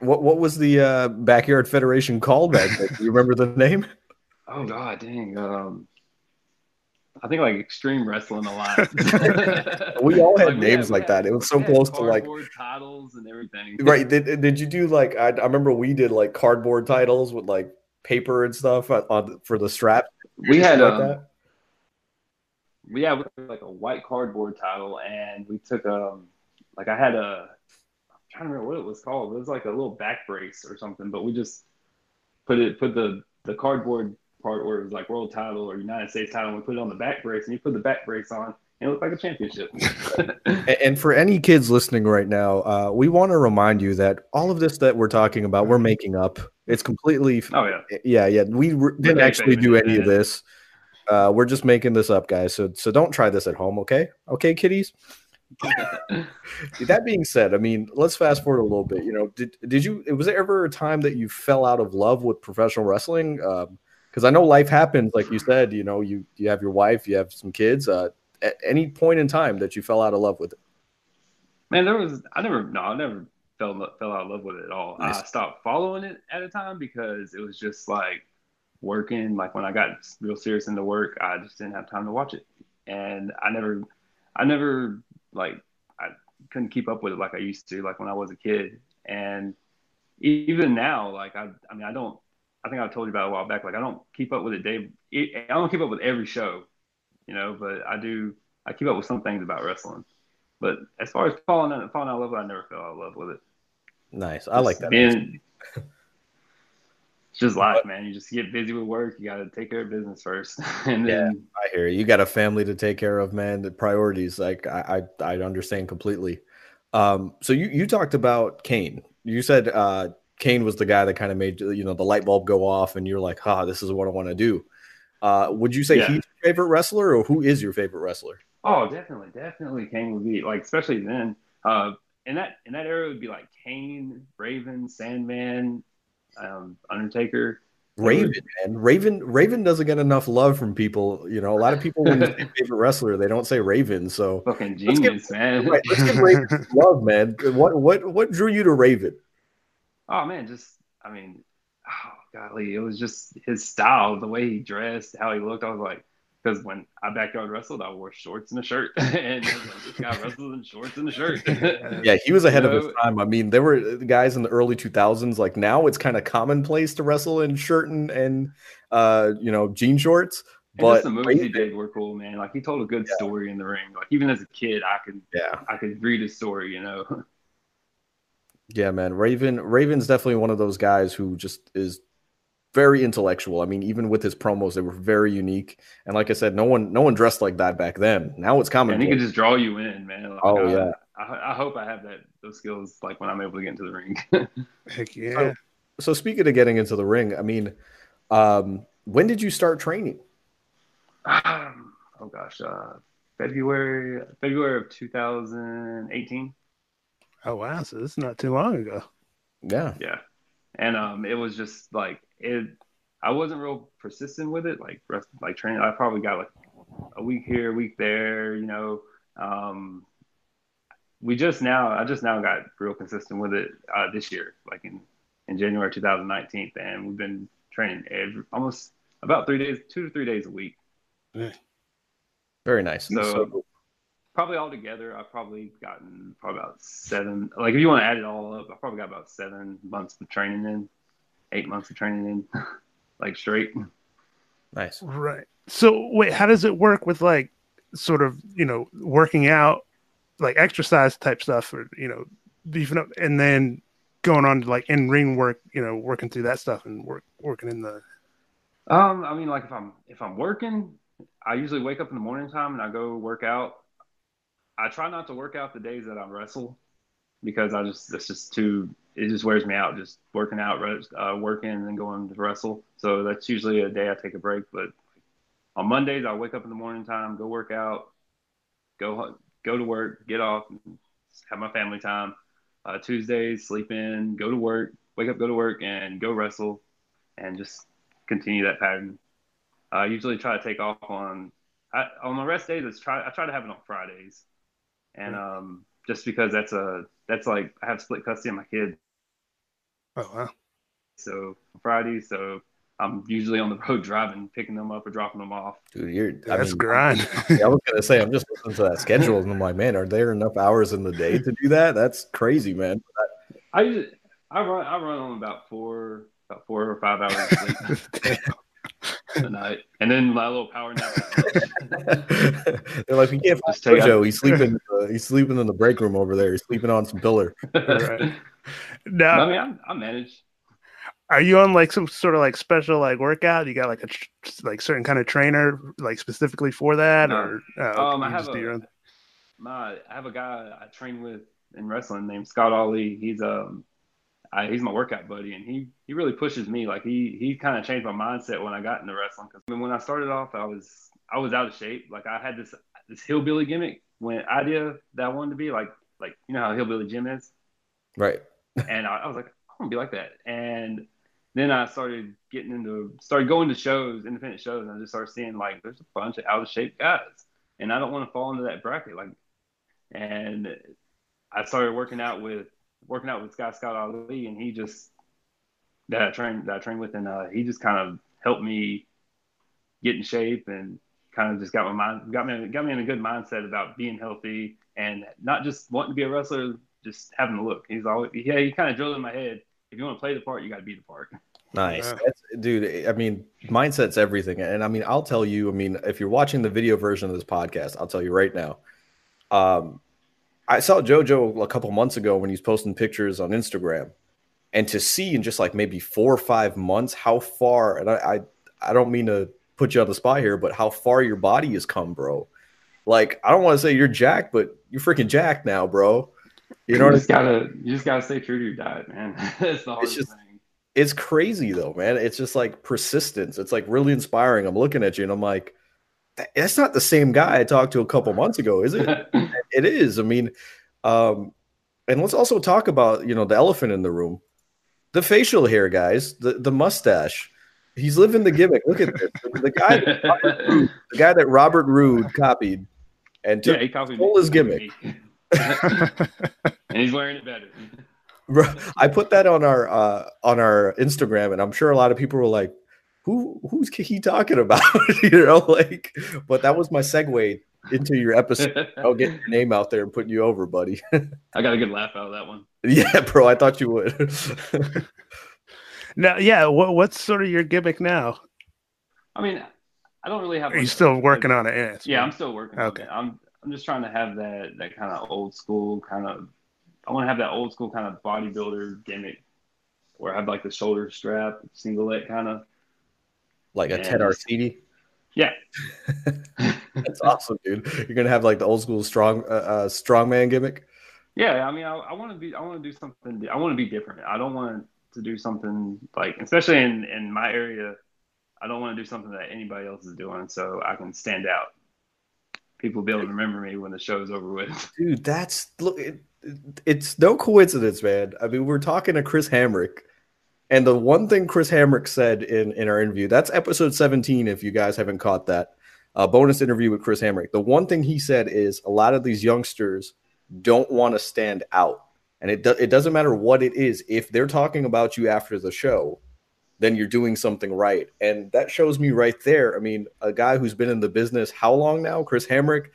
what what was the uh, backyard federation called back then? Do you remember the name? Oh god, dang. Um, I think like Extreme Wrestling Alliance. We all had Like, names we like that. It was so close to, like- cardboard titles and everything. Right? Did did you do like I, I remember we did like cardboard titles with like paper and stuff on, for the strap. We had like um, we had like a white cardboard title, and we took um like I had a I'm trying to remember what it was called. It was like a little back brace or something, but we just put it put the the cardboard part where it was like world title or United States title, and we put it on the back brace, and you put the back brace on, and it looked like a championship. And, and for any kids listening right now, uh, we want to remind you that all of this that we're talking about, we're making up. It's completely oh yeah, yeah, yeah. We re- didn't actually do any of this. Uh, we're just making this up, guys. So so don't try this at home, okay? Okay, kiddies. that being said, I mean, let's fast forward a little bit. You know, did did you? Was there ever a time that you fell out of love with professional wrestling? Because I know life happens, like you said. You know, you you have your wife, you have some kids. Uh, at any point in time that you fell out of love with it? man, there was I never no I never fell fell out of love with it at all. Nice. I stopped following it at a time because it was just like working. Like when I got real serious into work, I just didn't have time to watch it, and I never, I never like I couldn't keep up with it like I used to, like when I was a kid. And even now, like I, I mean, I don't. I think I told you about it a while back. Like I don't keep up with it day. I don't keep up with every show, you know, but I do. I keep up with some things about wrestling. But as far as falling out, falling out of love, I never fell out of love with it. Nice, I like that. Being, it's just life, man. You just get busy with work. You got to take care of business first, and then I hear you. You got a family to take care of, man. The priorities, like I, I, I understand completely. Um, so you you talked about Kane. You said uh, Kane was the guy that kind of made you know the light bulb go off, and you're like, "Ah, this is what I want to do." Uh, would you say Yeah. he's your favorite wrestler, or who is your favorite wrestler? Oh, definitely, definitely. Kane would be like, especially then. Uh, in that in that era, it would be like Kane, Raven, Sandman, um, Undertaker. Raven, man. Raven Raven doesn't get enough love from people. You know, a lot of people when you say favorite wrestler, they don't say Raven. So Fucking Let's get- genius, man. right, let's give Raven some love, man. What what what drew you to Raven? Oh man, just I mean, oh golly, it was just his style, the way he dressed, how he looked. I was like, because when I backyard wrestled, I wore shorts and a shirt, and like, this guy wrestles in shorts and a shirt. Yeah, he was ahead of his time. I mean, there were guys in the early 2000s. Like now, it's kind of commonplace to wrestle in shirt and, and uh, you know, jean shorts. But the moves he did were cool, man. Like he told a good story in the ring. Like even as a kid, I could yeah, I could read his story, you know. yeah, man. Raven Raven's definitely one of those guys who just is very intellectual. I mean, even with his promos, they were very unique. And like I said, no one no one dressed like that back then. Now it's common. and he could just draw you in, man. Like, Oh, I, yeah. I, I hope I have that those skills like when I'm able to get into the ring. Heck yeah. so speaking of getting into the ring, I mean, um, when did you start training? um, oh gosh, uh, February February of 2018. Oh wow, so this is not too long ago. Yeah. Yeah, and um, it was just like it. I wasn't real persistent with it, like rest, like training. I probably got like a week here, a week there. You know, um, we just now. I just now got real consistent with it uh, this year, like in in January 2019, and we've been training every, almost about three days, two to three days a week. Very nice. So- So, Probably all together, I've probably gotten probably about seven. Like if you want to add it all up, I probably got about seven months of training in, eight months of training in, like straight. nice. Right. So wait, how does it work with like sort of, you know, working out, like exercise type stuff or, you know, beefing up and then going on to like in ring work, you know, working through that stuff and work working in the Um, I mean, like if I'm if I'm working, I usually wake up in the morning time and I go work out. I try not to work out the days that I wrestle because I just it's just too it just wears me out just working out, uh, working and then going to wrestle. So that's usually a day I take a break. But on Mondays, I wake up in the morning time, go work out, go go to work, get off, have my family time. Uh, Tuesdays, sleep in, go to work, wake up, go to work, and go wrestle, and just continue that pattern. I usually try to take off on I, on the rest days. Try I try to have it on Fridays, and um, just because that's a that's like I have split custody of my kid, Oh wow. so Fridays. So I'm usually on the road driving, picking them up or dropping them off. Dude, you're I That's mean, grind. yeah, I was gonna say I'm just listening to that schedule and I'm like, man, are there enough hours in the day to do that? That's crazy, man. I usually I run I run on about four about four or five hours of sleep and then my little power nap. They're like, we can't find Just take out- He's sleeping. Uh, he's sleeping in the break room over there. He's sleeping on some pillar. Right. I mean, I, I manage. are you on like some sort of like special like workout? You got like a tr- like certain kind of trainer like specifically for that, No. or oh, Um, I have just your a, own- my I have a guy I train with in wrestling named Scott Ollie. He's um I, he's my workout buddy, and he he really pushes me. Like he he kind of changed my mindset when I got into wrestling. Because when I started off, I was I was out of shape. Like I had this this hillbilly gimmick when idea that I wanted to be like like you know how hillbilly Jim is, Right. and I, I was like I want to be like that. And then I started getting into started going to shows, independent shows, and I just started seeing like there's a bunch of out of shape guys, and I don't want to fall into that bracket. Like, and I started working out with working out with Scott Scott Ali, and he just that I trained that I trained with, and uh, he just kind of helped me get in shape and kind of just got my mind got me got me in a good mindset about being healthy and not just wanting to be a wrestler, just having a look. He's always yeah, he kind of drilled in my head. If you want to play the part, you got to be the part. Nice. Yeah. That's, dude, I mean, mindset's everything. And I mean, I'll tell you, I mean, if you're watching the video version of this podcast, I'll tell you right now. Um, I saw JoJo a couple months ago when he was posting pictures on Instagram. And to see in just like maybe four or five months how far, and I, I, I don't mean to put you on the spot here, but how far your body has come, bro. Like, I don't want to say you're jacked, but you're freaking jacked now, bro. You know you what just gotta you just gotta stay true to your diet, man. That's the hardest just- thing. it's crazy though, man. It's just like persistence. It's like really inspiring. I'm looking at you and I'm like, that's not the same guy I talked to a couple months ago, is it? it is. I mean, um, and let's also talk about you know the elephant in the room, the facial hair, guys, the the mustache. He's living the gimmick. Look at this. The guy, Roode, the guy that Robert Roode copied and took yeah, he copied stole his gimmick. and he's wearing it better. I put that on our uh, on our Instagram, and I'm sure a lot of people were like, "Who who's he talking about?" you know, like. But that was my segue into your episode. I'll get your name out there and putting you over, buddy. I got a good laugh out of that one. yeah, bro, I thought you would. now, yeah, what, what's sort of your gimmick now? I mean, I don't really have. Are you still a- working on it? Yeah, Yeah, I'm still working. on Okay. it. I'm I'm just trying to have that that kind of old school kind of. I want to have that old school kind of bodybuilder gimmick, where I have like the shoulder strap, singlet kind of. Like a Yeah, Ted just- Arcidi. Yeah. That's awesome, dude. You're gonna have like the old school strong uh, uh strongman gimmick. Yeah, I mean, I, I want to be, I want to do something. I want to be different. I don't want to do something like, especially in in my area, I don't want to do something that anybody else is doing, so I can stand out. People will be able to remember me when the show's over with. Dude, that's look. It, it's no coincidence, man. I mean, we're talking to Chris Hamrick, and the one thing Chris Hamrick said in in our interview that's episode 17. If you guys haven't caught that uh, bonus interview with Chris Hamrick, the one thing he said is a lot of these youngsters don't want to stand out, and it do, it doesn't matter what it is. If they're talking about you after the show, then you're doing something right, and that shows me right there. I mean, a guy who's been in the business how long now, Chris Hamrick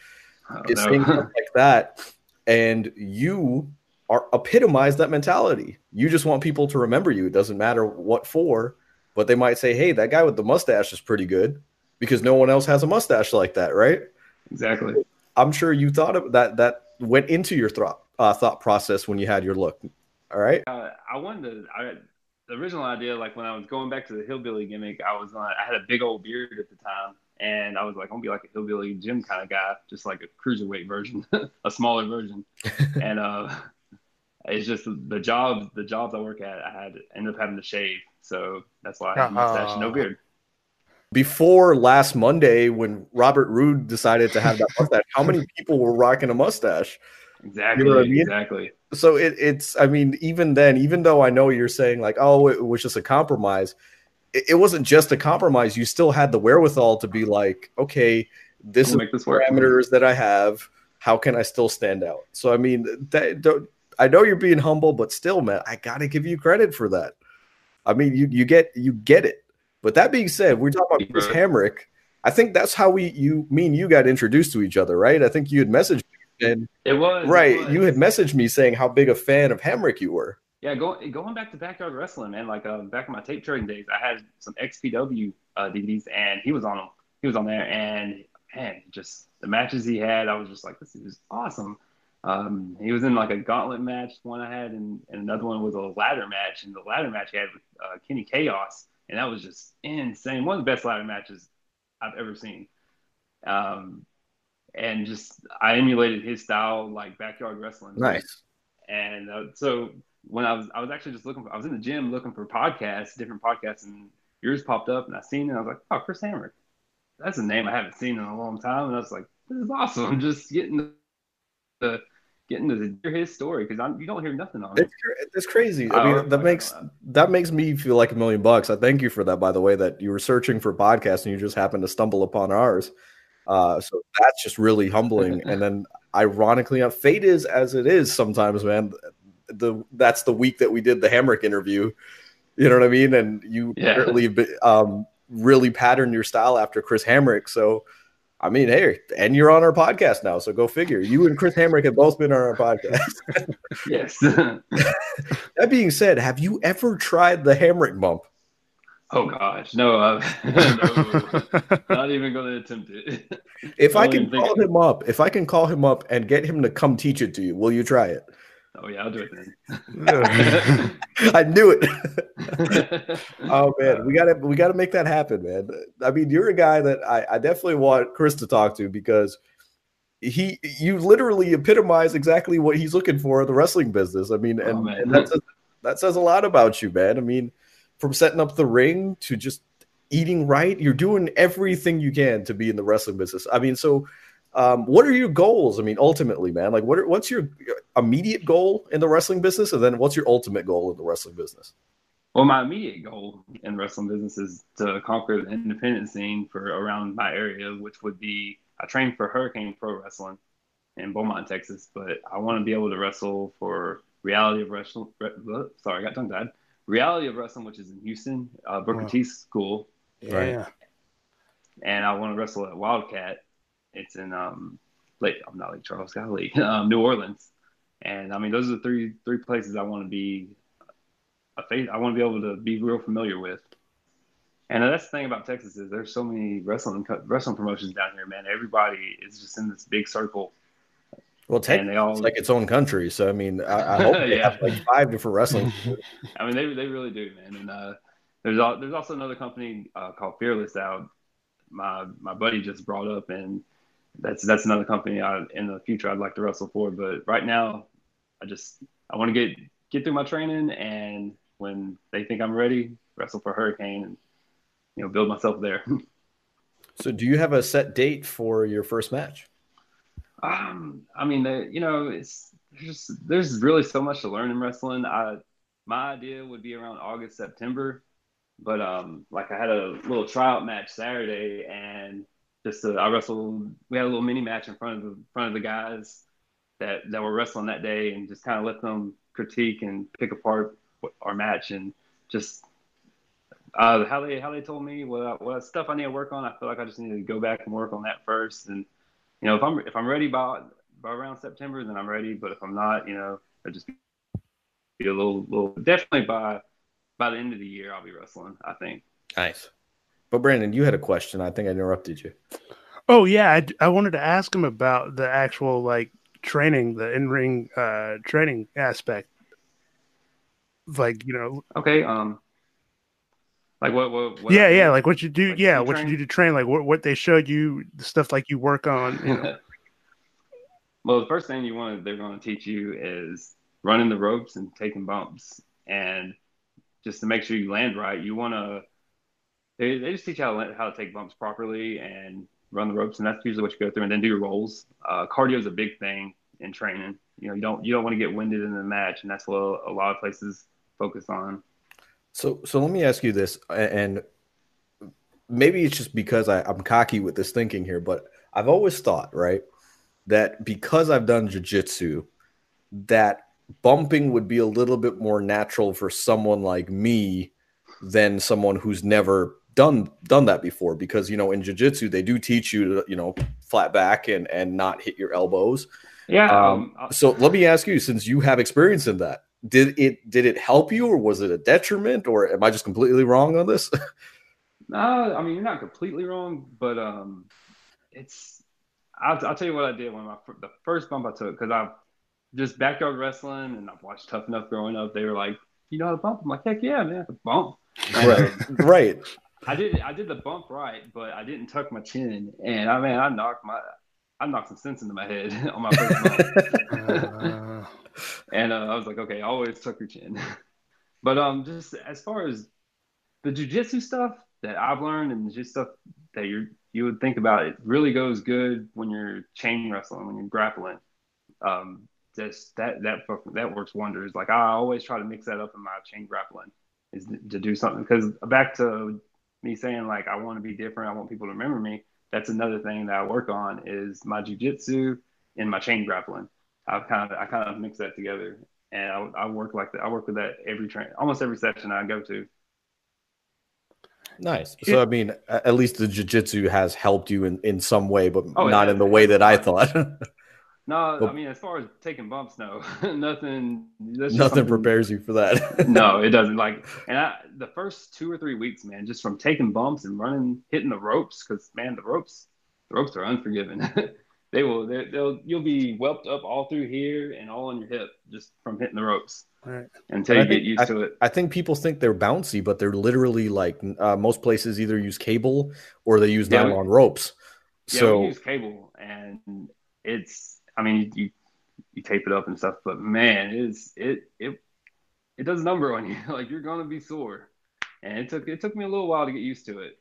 is know. saying like that, and you are epitomize that mentality. You just want people to remember you. It doesn't matter what for, but they might say, "Hey, that guy with the mustache is pretty good," because no one else has a mustache like that, right? exactly. I'm sure you thought of that. That went into your thought uh, thought process when you had your look. All right. Uh, I wanted to. I, the original idea, like when I was going back to the hillbilly gimmick, I was on. I had a big old beard at the time, and I was like, I'm gonna be like a hillbilly gym kind of guy, just like a cruiserweight version, a smaller version. and uh, it's just the jobs, the jobs I work at, I had ended up having to shave, so that's why I have a mustache, uh-huh. no Oh. beard. Before last Monday, when Robert Roode decided to have that mustache, how many people were rocking a mustache? Exactly, what I mean? exactly. so it, it's i mean even then even though i know you're saying like oh it was just a compromise it, it wasn't just a compromise you still had the wherewithal to be like okay this We'll is make this work. parameters that i have how can i still stand out so i mean that don't, i know you're being humble but still man i gotta give you credit for that i mean you you get you get it but that being said we're talking about chris hamrick i think that's how we you mean you got introduced to each other right i think you had messaged me and It was it Right. was. You had messaged me saying how big a fan of Hamrick you were. Yeah, going going back to backyard wrestling, man. Like uh, back in my tape trading days, I had some XPW uh, DVDs, and he was on them. He was on there, and man, just the matches he had, I was just like, this is awesome. Um, he was in like a gauntlet match, one I had, and, and another one was a ladder match. And the ladder match he had with uh, Kenny Chaos, and that was just insane. One of the best ladder matches I've ever seen. Um, and just I emulated his style, like backyard wrestling. Nice. And uh, so when I was, I was actually just looking for, I was in the gym looking for podcasts, different podcasts, and yours popped up, and I seen it. And I was like, oh, Chris Hamrick. That's a name I haven't seen in a long time. And I was like, this is awesome. I'm just getting the, the getting to hear his story because you don't hear nothing on it. It's, cra- it's crazy. I Oh, mean, that makes that makes me feel like a million bucks. I thank you for that, by the way. That you were searching for podcasts and you just happened to stumble upon ours. Uh, so that's just really humbling. and then, ironically, fate is as it is sometimes, man. The that's the week that we did the Hamrick interview. You know what I mean? And you Yeah. apparently um, really patterned your style after Chris Hamrick. So. I mean, hey, and you're on our podcast now, so go figure. You and Chris Hamrick have both been on our podcast. yes. That being said, have you ever tried the Hamrick bump? oh gosh, no, no, not even going to attempt it. If I I can call him up, if I can call him up and get him to come teach it to you, will you try it? Oh yeah, I'll do it then. I knew it. oh man, we gotta we gotta make that happen, man. I mean, you're a guy that I, I definitely want Chris to talk to because he you literally epitomize exactly what he's looking for in the wrestling business. I mean, Oh, and, man. and that says, that says a lot about you, man. I mean, from setting up the ring to just eating right. You're doing everything you can to be in the wrestling business. I mean, so um, what are your goals? I mean, ultimately, man, like what are, what's your immediate goal in the wrestling business, and then what's your ultimate goal in the wrestling business? Well, my immediate goal in the wrestling business is to conquer the independent scene for around my area, which would be I train for Hurricane Pro Wrestling in Beaumont, Texas, but I want to be able to wrestle for Reality of Wrestling. Sorry, I got tongue tied. Reality of Wrestling, which is in Houston, uh, Booker wow. T School. Yeah. Right. And I want to wrestle at Wildcat. It's in um, Lake. I'm not Lake Charles, Golly, um, New Orleans. And I mean, those are the three three places I want to be. A face I want to be able to be real familiar with. And that's the thing about Texas is there's so many wrestling wrestling promotions down here, man. Everybody is just in this big circle well, technically, all, it's like its own country. So, I mean, I, I hope they yeah. have like five different wrestling. I mean, they, they really do, man. And uh, there's all, there's also another company uh, called Fearless out. My my buddy just brought up, and that's that's another company I, in the future I'd like to wrestle for. But right now, I just I want to get get through my training, and when they think I'm ready, wrestle for Hurricane, and you know, build myself there. so, do you have a set date for your first match? Um, I mean, the, you know, it's there's there's really so much to learn in wrestling. I my idea would be around August September, but um, like I had a little tryout match Saturday, and just uh, I wrestled. We had a little mini match in front of the front of the guys that that were wrestling that day, and just kind of let them critique and pick apart our match, and just uh, how they how they told me what what stuff I need to work on. I feel like I just need to go back and work on that first, and you know, if I'm if I'm ready by by around September, then I'm ready. But if I'm not, you know, I just be a little little definitely by by the end of the year I'll be wrestling. I think. Nice. But Brandon, you had a question. I think I interrupted you. Oh yeah, I, I wanted to ask him about the actual like training, the in ring uh, training aspect. Like you know. Okay. Um. Like what? what, what yeah, yeah. Like what you do? Like yeah, what train? you do to train? Like what? What they showed you? The stuff like you work on. You know. well, the first thing you want they're going to teach you is running the ropes and taking bumps, and just to make sure you land right, you want to. They, they just teach you how to how to take bumps properly and run the ropes, and that's usually what you go through, and then do your rolls. Uh, cardio is a big thing in training. You know, you don't you don't want to get winded in the match, and that's what a lot of places focus on. So, so let me ask you this, and maybe it's just because I, I'm cocky with this thinking here, but I've always thought, right, that because I've done jujitsu, that bumping would be a little bit more natural for someone like me than someone who's never done done that before. Because you know, in jujitsu, they do teach you to you know flat back and and not hit your elbows. Yeah. Um, um, so let me ask you, since you have experience in that, did it did it help you or was it a detriment or am I just completely wrong on this? no, I mean you're not completely wrong, but um, it's I'll, I'll tell you what I did when my the first bump I took because I've just backyard wrestling and I've watched Tough Enough growing up. They were like, you know how to bump? I'm like, heck yeah, man, a bump. right, right. I did I did the bump right, but I didn't tuck my chin, and I mean I knocked my I knocked some sense into my head on my first bump. and uh, I was like, okay, always tuck your chin. but um, just as far as the jujitsu stuff that I've learned and just stuff that you you would think about, it really goes good when you're chain wrestling, when you're grappling. Um, just that that that works wonders. Like I always try to mix that up in my chain grappling, is to do something because back to me saying like I want to be different, I want people to remember me. That's another thing that I work on is my jujitsu and my chain grappling. I've kind of I kind of mix that together, and I, I work like that. I work with that every train, almost every session I go to. Nice. So I mean, at least the jujitsu has helped you in, in some way, but oh, not in the way that I thought. no, I mean, as far as taking bumps, no, nothing. Nothing prepares you for that. no, it doesn't. Like, and I, the first two or three weeks, man, just from taking bumps and running, hitting the ropes, because man, the ropes, the ropes are unforgiving they will they'll you'll be whelped up all through here and all on your hip just from hitting the ropes right. until you get used I, to it. I think people think they're bouncy, but they're literally like uh, most places either use cable or they use yeah, nylon we, ropes. Yeah, so we use cable, and it's I mean you, you tape it up and stuff, but man, it's it it it does number on you. like you're gonna be sore. and it took it took me a little while to get used to it.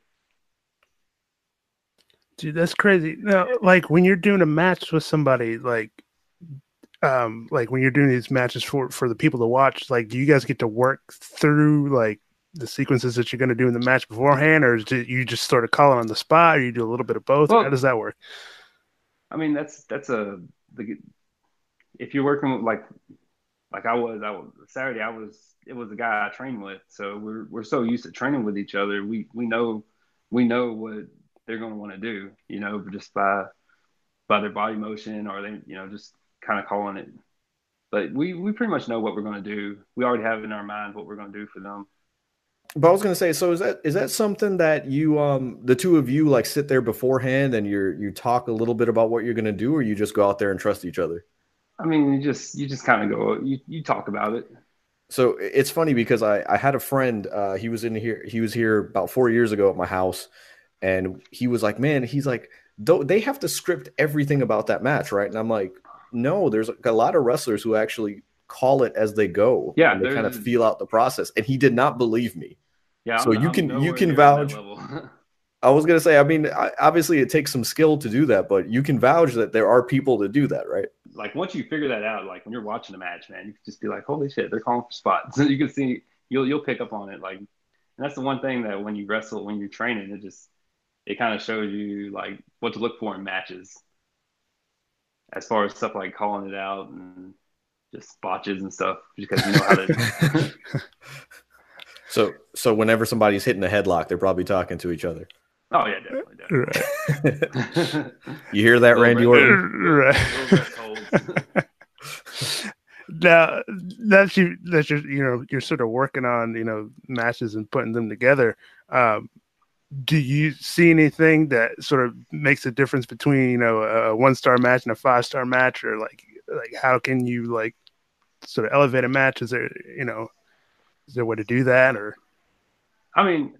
Dude, that's crazy. Now, like when you're doing a match with somebody, like, um, like when you're doing these matches for for the people to watch, like, do you guys get to work through like the sequences that you're going to do in the match beforehand, or do you just sort of call it on the spot, or you do a little bit of both? Well, How does that work? I mean, that's that's a the, if you're working with like like I was, I was Saturday. I was it was the guy I trained with, so we're we're so used to training with each other. We we know we know what they're going to want to do, you know, just by by their body motion or they, you know, just kind of calling it. But we we pretty much know what we're going to do. We already have in our mind what we're going to do for them. But I was gonna say, so is that is that something that you um the two of you like sit there beforehand and you're you talk a little bit about what you're gonna do, or you just go out there and trust each other? I mean, you just you just kind of go you you talk about it. So it's funny because I I had a friend, uh, he was in here, he was here about four years ago at my house, and he was like, man, he's like, though they have to script everything about that match, right? And I'm like, no, there's a lot of wrestlers who actually call it as they go. Yeah, and they kind of feel out the process, and he did not believe me. Yeah. So I'm- you I'm can- you can vouch- I was gonna say, I mean, I, obviously it takes some skill to do that, but you can vouch that there are people that do that, right? like once you figure that out, like when you're watching a match, man, you can just be like, "Holy shit, they're calling for spots." you can see you'll you'll pick up on it. Like, and that's the one thing that when you wrestle, when you're training, it just it kind of shows you like what to look for in matches, as far as stuff like calling it out and just botches and stuff, because you know how to. So, so whenever somebody's hitting a headlock, they're probably talking to each other. oh yeah, definitely. Right. you hear that, Randy bit. Orton? right. Little now that you that you're you know you're sort of working on you know matches and putting them together um do you see anything that sort of makes a difference between you know a one star match and a five star match or like like how can you like sort of elevate a match is there you know is there a way to do that or I mean,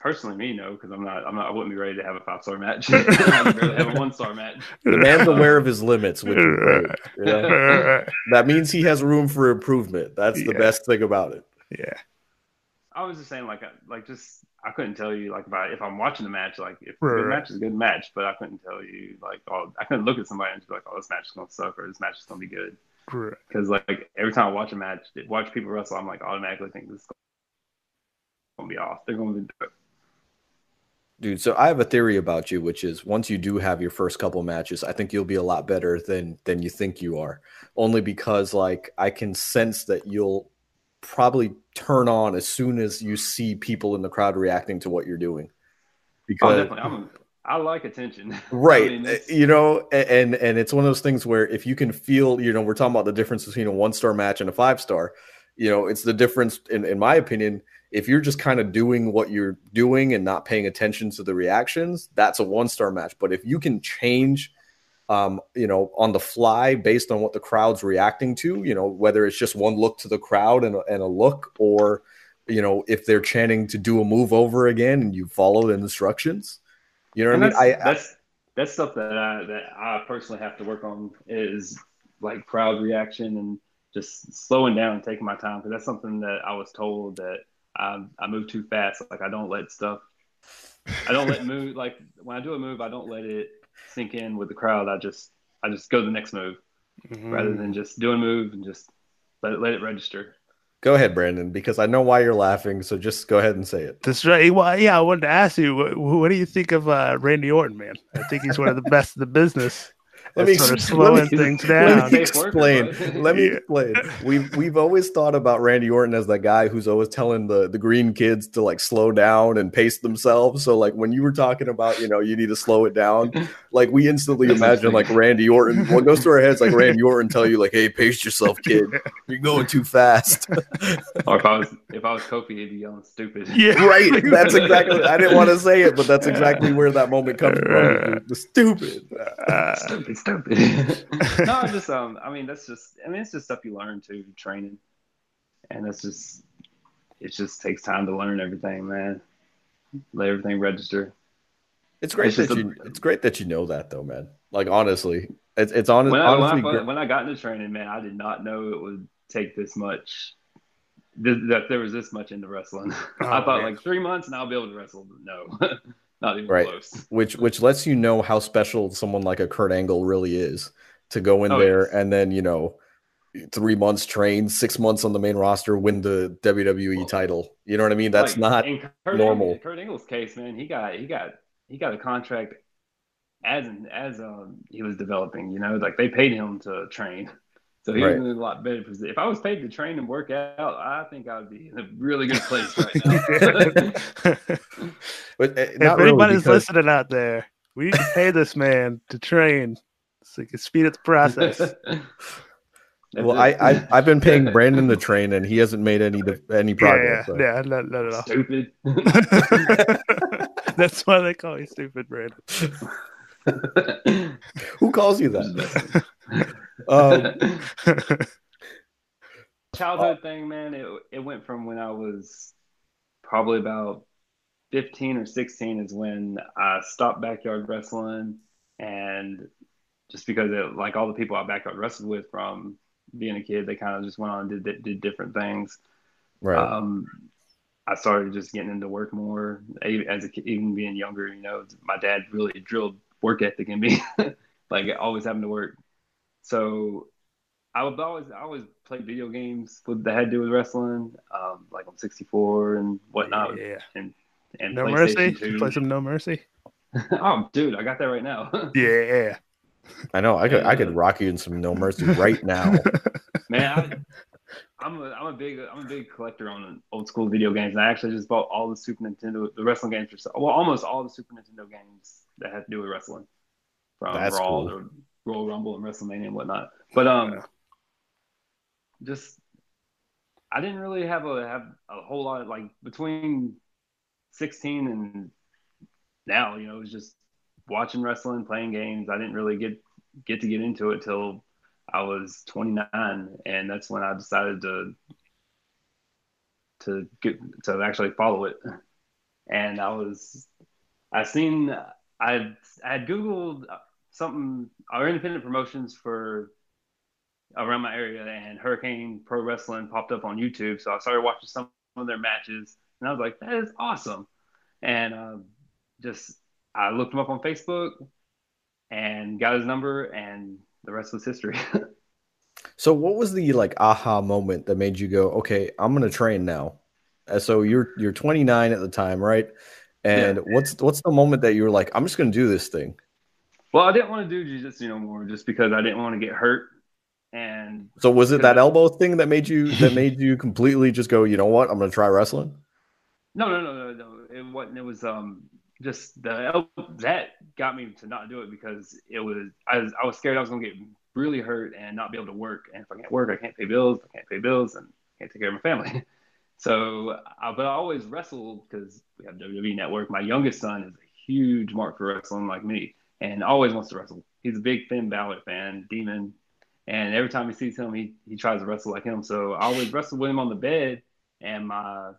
personally, me no, because I'm not. I'm not. I wouldn't be ready to have a five star match. I'd barely have a one star match. The man's aware of his limits, which is great. you know? That means he has room for improvement. That's the Yeah. best thing about it. yeah I was just saying, like, uh, like just I couldn't tell you, like, about if I'm watching the match, like, if it's a Right, good right. match is a good match, but I couldn't tell you, like, oh, I couldn't look at somebody and just be like, oh, this match is gonna suck or this match is gonna be good, right. because like every time I watch a match, watch people wrestle, I'm like automatically think this is gonna be off. They're gonna be Dude, so I have a theory about you, which is once you do have your first couple matches, I think you'll be a lot better than than you think you are. Only because like I can sense that you'll probably turn on as soon as you see people in the crowd reacting to what you're doing. Oh, Because definitely. I'm. I like attention. right I mean, you know and and it's one of those things where if you can feel you know we're talking about the difference between a one star match and a five star you know it's the difference in, in my opinion if you're just kind of doing what you're doing and not paying attention to the reactions that's a one star match but if you can change um, you know on the fly based on what the crowd's reacting to you know whether it's just one look to the crowd and, a- and a look or you know if they're chanting to do a move over again and you follow the instructions you know what and i mean that's, I, that's that's stuff that I that I personally have to work on is like crowd reaction and just slowing down and taking my time because that's something that I was told that I I move too fast. Like I don't let stuff. I don't let move like when I do a move, I don't let it sink in with the crowd. I just I just go to the next move rather than just do a move and just let it let it register. Go ahead, Brandon, because I know why you're laughing. So just go ahead and say it. That's right. Well, yeah, I wanted to ask you, what, what do you think of uh, Randy Orton, man? I think he's one of the best in the business. Let me sort of slowing let me- things Let me explain. Let me explain. We've we've always thought about Randy Orton as that guy who's always telling the the green kids to like slow down and pace themselves. So like when you were talking about you know you need to slow it down, like we instantly imagine like. Randy Orton. What goes through our heads like Randy Orton tell you like, hey, pace yourself, kid. You're going too fast. Or if I was if I was Kofi, he'd be yelling stupid. Yeah, right. That's exactly. I didn't want to say it, but that's exactly where that moment comes from. The stupid. Uh, stupid, stupid. no, just um, I mean, that's just, I mean, it's just stuff you learn too, training, and that's just, it just takes time to learn everything, man. Let everything register. It's great It's that just a- you. It's great that you know that, though, man. Like honestly, it's it's honest, When I, when, honestly. I, when I got into training, man, I did not know it would take this much that there was this much into wrestling. Oh, I thought man. like three months and I'll be able to wrestle. No, not even Right. close. which which lets you know how special someone like a Kurt Angle really is to go in Oh, there yes. and then you know three months train, six months on the main roster, win the WWE Well, title. You know what I mean? That's Like, not in Kurt normal. Angle, Kurt Angle's case, man. He got he got he got a contract as as um, he was developing. You know, like they paid him to train, so he Right. was in a lot better position. If I was paid to train and work out, I think I would be in a really good place right now. but uh, if not really anybody's because- listening out there, we need to pay this man to train so he can speed up the process. Well, I, I I've been paying Brandon to train and he hasn't made any any yeah, progress. yeah, so. yeah, not, not at all. stupid. That's why they call you stupid, Brandon. Who calls you that? Um, childhood thing, man. It it went from when I was probably about fifteen or sixteen is when I stopped backyard wrestling, and just because it, like all the people I backyard wrestled with from being a kid, they kind of just went on and did did different things. right. Um, I started just getting into work more as a even being younger. You know, my dad really drilled work ethic in me, like always having to work. So I would always I always play video games with, that had to do with wrestling, um, like on 64 and whatnot, Yeah. and and No Mercy? PlayStation You 2. play some No Mercy? oh, dude, I got that right now. Yeah. I know. I could I could rock you in some No Mercy right now. Man, I, I'm a I'm a big I'm a big collector on old school video games. And I actually just bought all the Super Nintendo the wrestling games for well almost all the Super Nintendo games that have to do with wrestling, from That's Raw cool. to Royal Rumble and WrestleMania and whatnot. But um, Yeah. just I didn't really have a have a whole lot of like between 16 and now. You know, it was just watching wrestling, playing games. I didn't really get get to get into it till I was 29, and that's when I decided to to get to actually follow it. And I was, I seen, I had googled something our independent promotions for around my area, and Hurricane Pro Wrestling popped up on YouTube. So I started watching some of their matches, and I was like, that is awesome. And um, just I looked him up on Facebook and got his number, and the rest was history. So what was the like aha moment that made you go, okay, I'm gonna train now? Uh, So you're you're 29 at the time, right? And what's what's the moment that you were like, I'm just gonna do this thing? well, I didn't want to do jiu-jitsu no more, just because I didn't want to get hurt. And So was it that Because- elbow thing that made you that made you completely just go, you know what, I'm gonna try wrestling? no, no, no, no, no, it wasn't. It was um just the that got me to not do it because it was I was I was scared I was gonna get really hurt and not be able to work. And if I can't work, I can't pay bills. I can't pay bills, and I can't take care of my family. So, I, but I always wrestled because we have WWE Network. My youngest son is a huge mark for wrestling, like me, and always wants to wrestle. He's a big Finn Balor fan, Demon, and every time he sees him, he he tries to wrestle like him. So I always wrestle with him on the bed, and my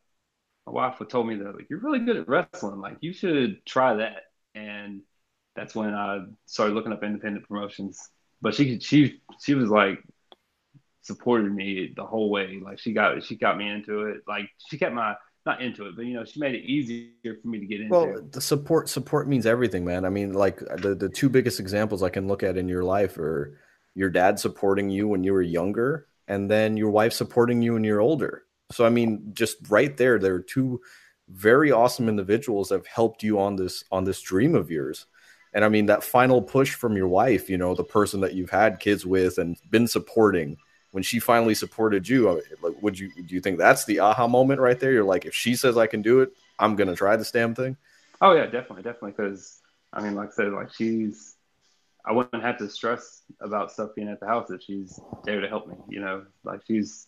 my wife would told me that like you're really good at wrestling, like you should try that. And that's when I started looking up independent promotions. But she she she was like supported me the whole way. Like she got she got me into it. Like she kept my not into it, but you know she made it easier for me to get into. Well, the support support means everything, man. I mean, like the the two biggest examples I can look at in your life are your dad supporting you when you were younger, and then your wife supporting you when you're older. So I mean, just right there, there are two very awesome individuals that have helped you on this on this dream of yours. And I mean, that final push from your wife, you know, the person that you've had kids with and been supporting, when she finally supported you, uh, like, would you do you think that's the aha moment right there? You're like, if she says I can do it, I'm gonna try this damn thing. Oh yeah, definitely, definitely. Because I mean, like I said, like she's, I wouldn't have to stress about stuff being at the house if she's there to help me. You know, like she's,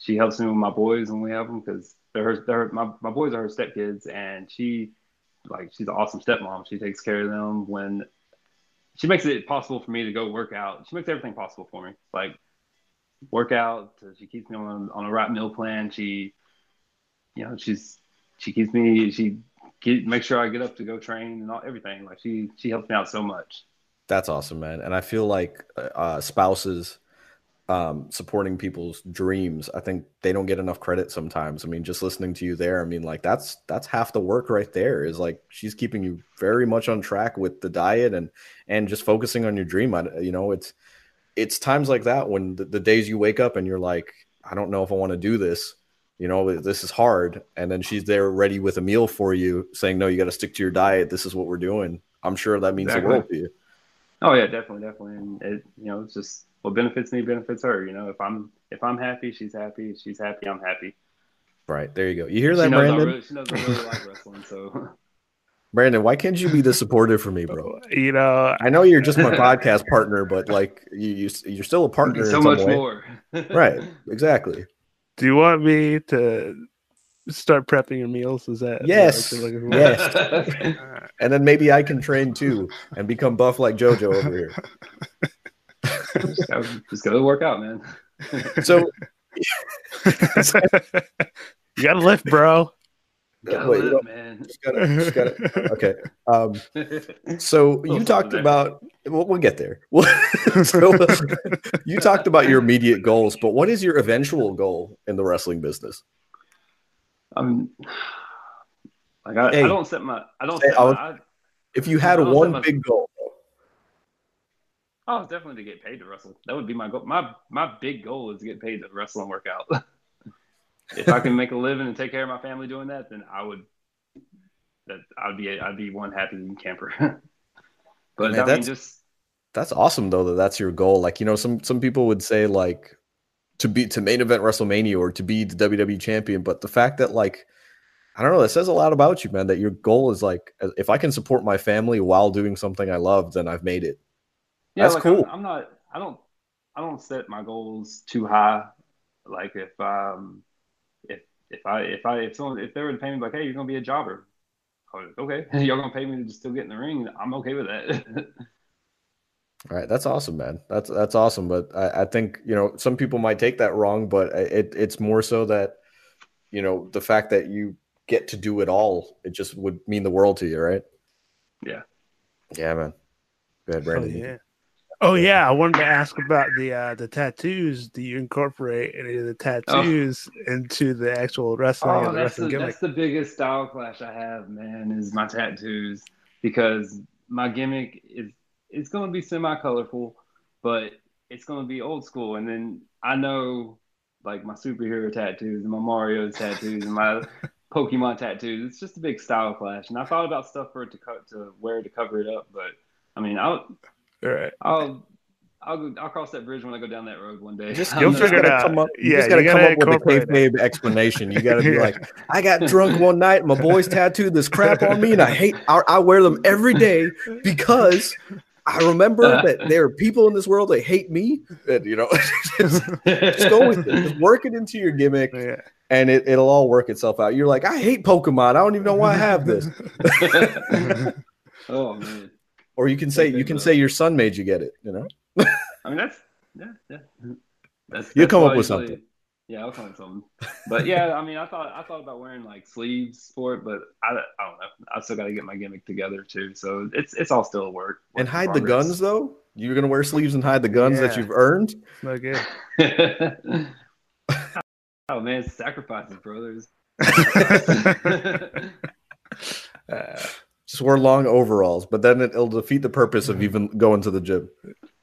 she helps me with my boys when we have them because they're her, they're my my boys are her stepkids, and she, like, she's an awesome stepmom. She takes care of them when, she makes it possible for me to go work out. She makes everything possible for me, like work out. She keeps me on on a right meal plan. She, you know, she's she keeps me she get, make sure I get up to go train and all, everything. Like she she helps me out so much. That's awesome, man. And I feel like uh, spouses um, supporting people's dreams. I think they don't get enough credit sometimes. I mean, just listening to you there, I mean, like that's that's half the work right there. Is like she's keeping you very much on track with the diet and and just focusing on your dream. I, you know, it's it's times like that when the, the days you wake up and you're like, I don't know if I want to do this. You know, this is hard, and then she's there ready with a meal for you, saying, "No, you got to stick to your diet. This is what we're doing." I'm sure that means exactly. the world to you. Oh yeah, definitely, definitely, and it, you know, it's just what benefits me benefits her. You know, if I'm if I'm happy, she's happy. If she's happy, I'm happy. Right there, you go. You hear that, she Brandon? Really, she knows I really like wrestling, so. Brandon, why can't you be the supportive for me, bro? You know, I know you're just my podcast partner, but like you, you you're still a partner. So much way. more. right. Exactly. Do you want me to start prepping your meals? Is that yes, yes? and then maybe I can train too and become buff like JoJo over here just go to work out, man. so you gotta lift, bro. Gotta Wait, live, man. Just gotta, just gotta, okay. Um, so you talked about. We'll, we'll get there. so, you talked about your immediate goals, but what is your eventual goal in the wrestling business? Um, like I, hey, I don't set my. I don't. Set my, I, if you had one big goal, Oh, definitely to get paid to wrestle. That would be my goal. My my big goal is to get paid to wrestle and work out. if I can make a living and take care of my family doing that, then I would. That I'd be I'd be one happy camper. but Man, I mean, just that's awesome though that that's your goal. Like you know, some some people would say like to be to main event WrestleMania or to be the WWE champion, but the fact that like I don't know, that says a lot about you, man. That your goal is like if I can support my family while doing something I love, then I've made it. Yeah, that's like cool. I'm, I'm, not. I don't. I don't set my goals too high. Like if um if if I if I if someone if they were to pay me like hey you're gonna be a jobber, okay y'all gonna pay me to just still get in the ring. I'm okay with that. All right, that's awesome, man. That's that's awesome. But I, I think you know some people might take that wrong, but it it's more so that you know the fact that you get to do it all, it just would mean the world to you, right? Yeah. Yeah, man. Go ahead, Brandon. Oh, yeah. Oh yeah, I wanted to ask about the uh, the tattoos. Do you incorporate any of the tattoos oh. into the actual wrestling? Oh, that's, the, that's the biggest style clash I have, man. Is my tattoos because my gimmick is it's going to be semi colorful, but it's going to be old school. And then I know like my superhero tattoos and my Mario tattoos and my Pokemon tattoos. It's just a big style clash. And I thought about stuff for it to cut to wear to cover it up, but I mean, I all right. I'll I'll I'll cross that bridge when I go down that road one day. Just you'll figure it out. Up, you yeah, just gotta, you gotta come up with a kayfabe explanation. You gotta be like, I got drunk one night. My boys tattooed this crap on me, and I hate. I, I wear them every day because I remember uh, that there are people in this world that hate me. And you know, just, just, go with it. Just work it into your gimmick, yeah. and it, it'll all work itself out. You're like, I hate Pokemon. I don't even know why I have this. oh man. Or you can say you can say your son made you get it. You know. I mean that's yeah yeah. That's, you come up with usually, something. Yeah, I'll come up with something. But yeah, I mean, I thought I thought about wearing like sleeves for it, but I, I don't know. I still got to get my gimmick together too. So it's it's all still a work. work and hide the guns though. You're gonna wear sleeves and hide the guns yeah. that you've earned. Not good. oh man, sacrifices, brothers. uh, just wear long overalls, but then it, will defeat the purpose of even going to the gym.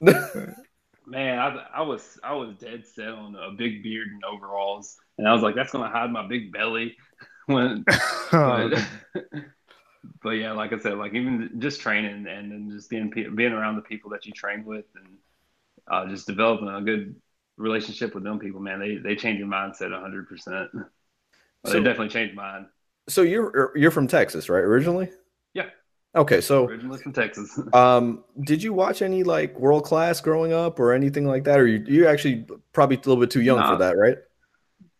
Man, I, I, was I was dead set on a big beard and overalls, and I was like, that's gonna hide my big belly. when, but, but, yeah, like I said, like even just training and then just being being around the people that you train with, and uh, just developing a good relationship with them people, man, they they change your mindset hundred percent. They definitely changed mine. So you're you're from Texas, right? Originally. Yeah. Okay, so originally from Texas. um, did you watch any like world class growing up or anything like that, or you you actually probably a little bit too young nah. for that, right?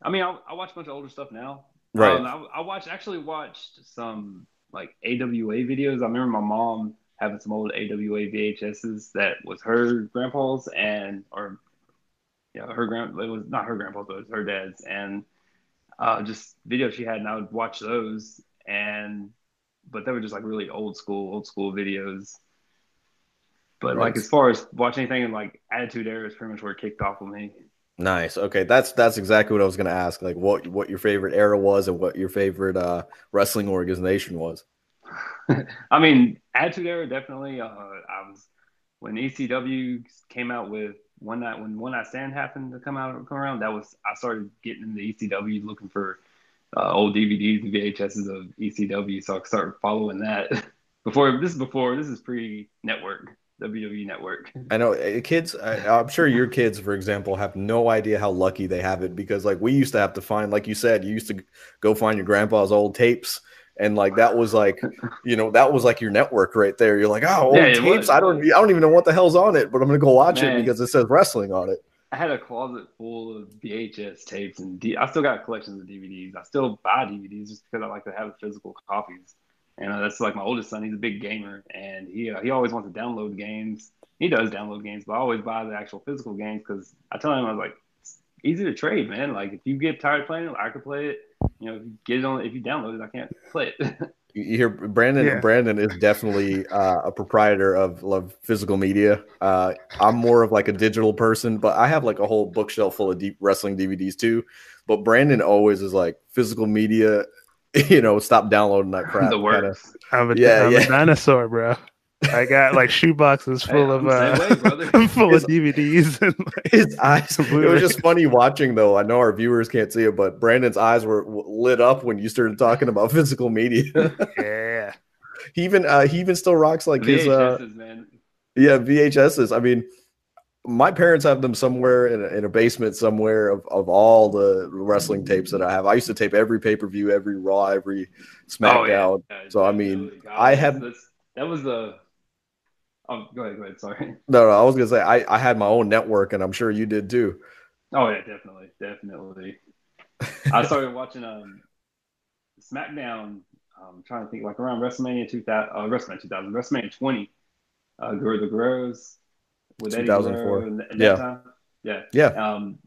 I mean, I, I, watch a bunch of older stuff now. Right. Um, I, I watched actually watched some like AWA videos. I remember my mom having some old AWA VHSs that was her grandpa's and or yeah, her grand it was not her grandpa's, but it was her dad's and uh, just videos she had, and I would watch those and but they were just like really old school, old school videos. But Right. like as far as watching anything like Attitude Era is pretty much where it kicked off with me. Nice. Okay, that's that's exactly what I was going to ask. Like, what what your favorite era was, and what your favorite uh, wrestling organization was. I mean, Attitude Era definitely. Uh, I was when ECW came out with one night when one night stand happened to come out come around. That was I started getting into ECW looking for uh, old DVDs and VHSs of ECW, so I started following that. before this is before this is pre network WWE network. I know uh, kids. I, I'm sure your kids, for example, have no idea how lucky they have it because, like, we used to have to find, like you said, you used to go find your grandpa's old tapes, and like that was like, you know, that was like your network right there. You're like, oh, old Yeah, tapes. was. I don't, I don't even know what the hell's on it, but I'm gonna go watch it because it says wrestling on it. I had a closet full of VHS tapes and D- I still got collections of DVDs. I still buy DVDs just because I like to have physical copies. And uh, that's like my oldest son. He's a big gamer, and he uh, he always wants to download games. He does download games, but I always buy the actual physical games because I tell him I was like, it's easy to trade, man. Like if you get tired playing it, I could play it. You know, if you get it on, if you download it, I can't play it. You you hear Brandon. Yeah. Brandon is definitely uh, a proprietor of, of physical media. Uh, I'm more of like a digital person, but I have like a whole bookshelf full of deep wrestling DVDs too. But Brandon always is like physical media. You know, stop downloading that crap. the kinda. I'm a, Yeah, I'm yeah. a dinosaur, bro. I got like shoe boxes full I'm of uh, way, brother. full of DVDs and like, His eyes. It was just funny watching though. I know our viewers can't see it, but Brandon's eyes were lit up when you started talking about physical media. yeah. he even uh, he even still rocks like his uh, man. Yeah, VHSs. I mean, my parents have them somewhere in a, in a basement somewhere of, of all the wrestling tapes that I have. I used to tape every pay per view, every Raw, every SmackDown. Yeah, So, I mean. God, I that's- had- that was the. Oh, go ahead, go ahead. Sorry. No, no, I was gonna say I, I had my own network, and I'm sure you did too. Oh yeah, definitely, definitely. I started watching um SmackDown. I'm trying to think like around WrestleMania 2000, uh, WrestleMania 2000, WrestleMania 20. Uh, Guerrero the Guerreros with Eddie 2004. Guerrero in, in Yeah. that time. Yeah, Yeah, um,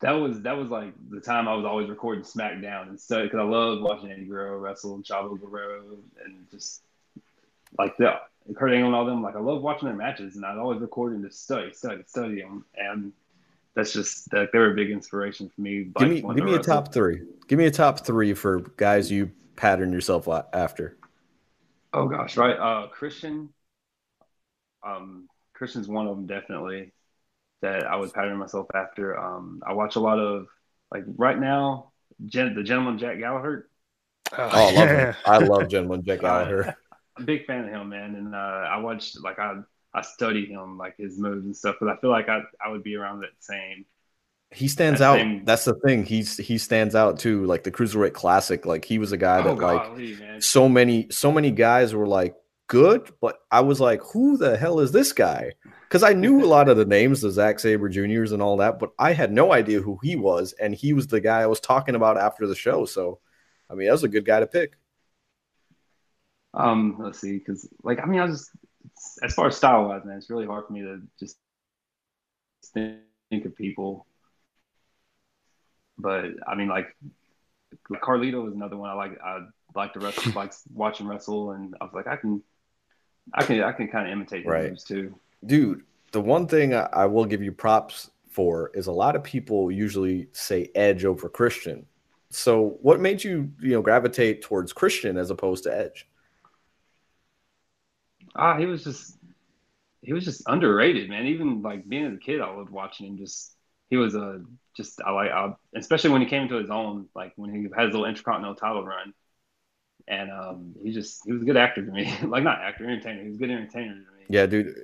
that was that was like the time I was always recording SmackDown and stuff because I loved watching Eddie Guerrero wrestle and Chavo Guerrero and just like the Kurt Angle and all them. Like I love watching their matches and I'd always record and just study, study, study them. And that's just that they were a big inspiration for me. give me give me a top three. Give me a top three for guys you pattern yourself after. Oh gosh, right. Uh, Christian. Um, Christian's one of them definitely that I would pattern myself after. Um, I watch a lot of like right now, Gen- the gentleman Jack Gallagher. Oh, I love yeah. him. I love Gentleman Jack Gallagher. I'm a big fan of him, man, and uh, I watched like I I studied him like his moves and stuff but I feel like I I would be around that same. He stands That out. same- That's the thing. He's he stands out too. Like the cruiserweight classic. Like he was a guy that Oh like golly, so many so many guys were like good, but I was like, who the hell is this guy? Because I knew a lot of the names, the Zack Sabre Juniors and all that, but I had no idea who he was, and he was the guy I was talking about after the show. So, I mean, that was a good guy to pick. Um, let's see, because like I mean, I was just as far as style wise, man, it's really hard for me to just think of people. But I mean, like Carlito is another one I like. I like to wrestle, like watching wrestle, and I was like, I can, I can, I can kind of imitate Right. moves too. Dude, the one thing I, I will give you props for is a lot of people usually say Edge over Christian. So, what made you, you know, gravitate towards Christian as opposed to Edge? Ah, he was just, he was just underrated, man. Even like being a kid, I loved watching him. Just he was a just I like, I, especially when he came into his own, like when he had his little intercontinental title run, and um, he just he was a good actor to me. like not actor, entertainer. He was a good entertainer to me. Yeah, dude.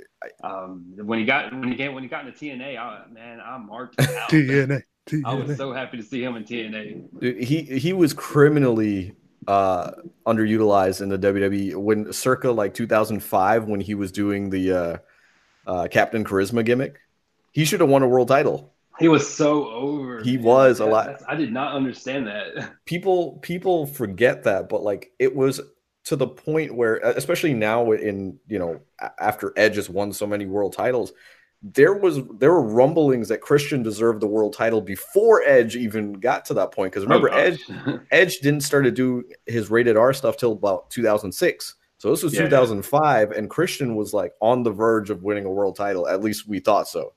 Um, when he got when he came when he got into TNA, I, man, I marked out. TNA. TNA. I was so happy to see him in TNA. Dude, he he was criminally uh underutilized in the WWE when circa like 2005 when he was doing the uh uh Captain Charisma gimmick. He should have won a world title. He was so over. He man. was a lot- that's- I did not understand that. People people forget that, but like it was to the point where especially now in, you know, after Edge has won so many world titles, there was there were rumblings that Christian deserved the world title before Edge even got to that point because oh, remember Oh, Edge. Edge didn't start to do his rated R stuff till about 2006. So this was Yeah. 2005, and Christian was like on the verge of winning a world title. At least we thought so.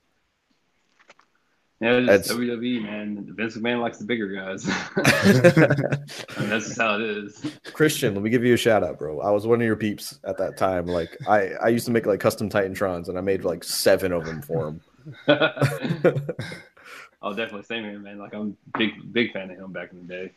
Yeah, it's That's- WWE, man. Vince McMahon likes the bigger guys. I that's just how it is. Christian, let me give you a shout out, bro. I was one of your peeps at that time. Like I, I used to make like custom Titantrons, and I made like seven of them for him. oh, definitely same here, man. Like I'm big, big fan of him back in the day.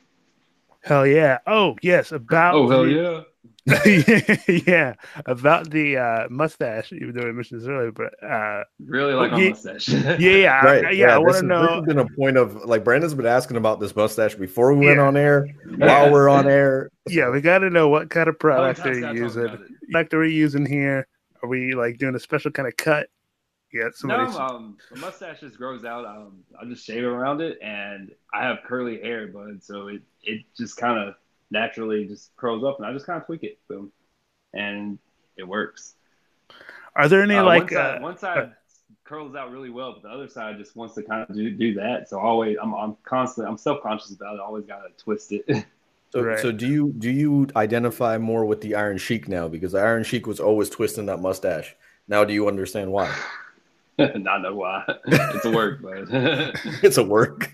Hell yeah! Oh yes, about Oh hell the- yeah! yeah, about the uh, mustache. Even though I mentioned this earlier, but uh, Really like my Yeah. mustache. yeah, yeah, I- Right? yeah. I want is- to This know. has been a point of like Brandon's been asking about this mustache before we went on air, while we're on air. Yeah, we got to know what kind of product times they're can I talk using. about it? Like, are we using here? Are we like doing a special kind of cut? Yeah, No, um, the mustache just grows out. Um, I just shave around it, and I have curly hair, bud. So it it just kind of naturally just curls up, and I just kind of tweak it, boom, and it works. are there any Uh, like? one side, uh, one side curls out really well, but the other side just wants to kind of do, do that. So always, I'm I'm constantly, I'm self conscious about it. I always gotta twist it. So, Right. so do you do you identify more with the Iron Sheik now? Because the Iron Sheik was always twisting that mustache. Now, do you understand why? Not know why. It's a work, but it's a work,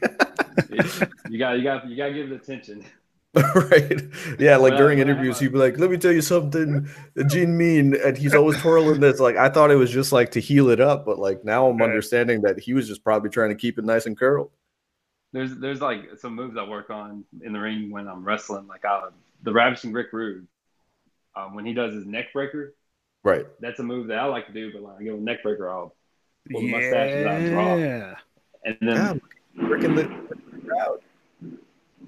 you got you got you got to give it attention. right? Yeah, like Well, during interviews, he'd be like, "Let me tell you something, Gene Mean," and he's always twirling this. Like, I thought it was just like to heal it up, but like now I'm Right. understanding that he was just probably trying to keep it nice and curled. There's there's like some moves I work on in the ring when I'm wrestling, like uh, the ravishing Rick Rude. Um, when he does his neck breaker, Right. that's a move that I like to do. But like I a neck breaker, I'll pull the mustaches out and drop. yeah. and then Yeah, freaking the crowd.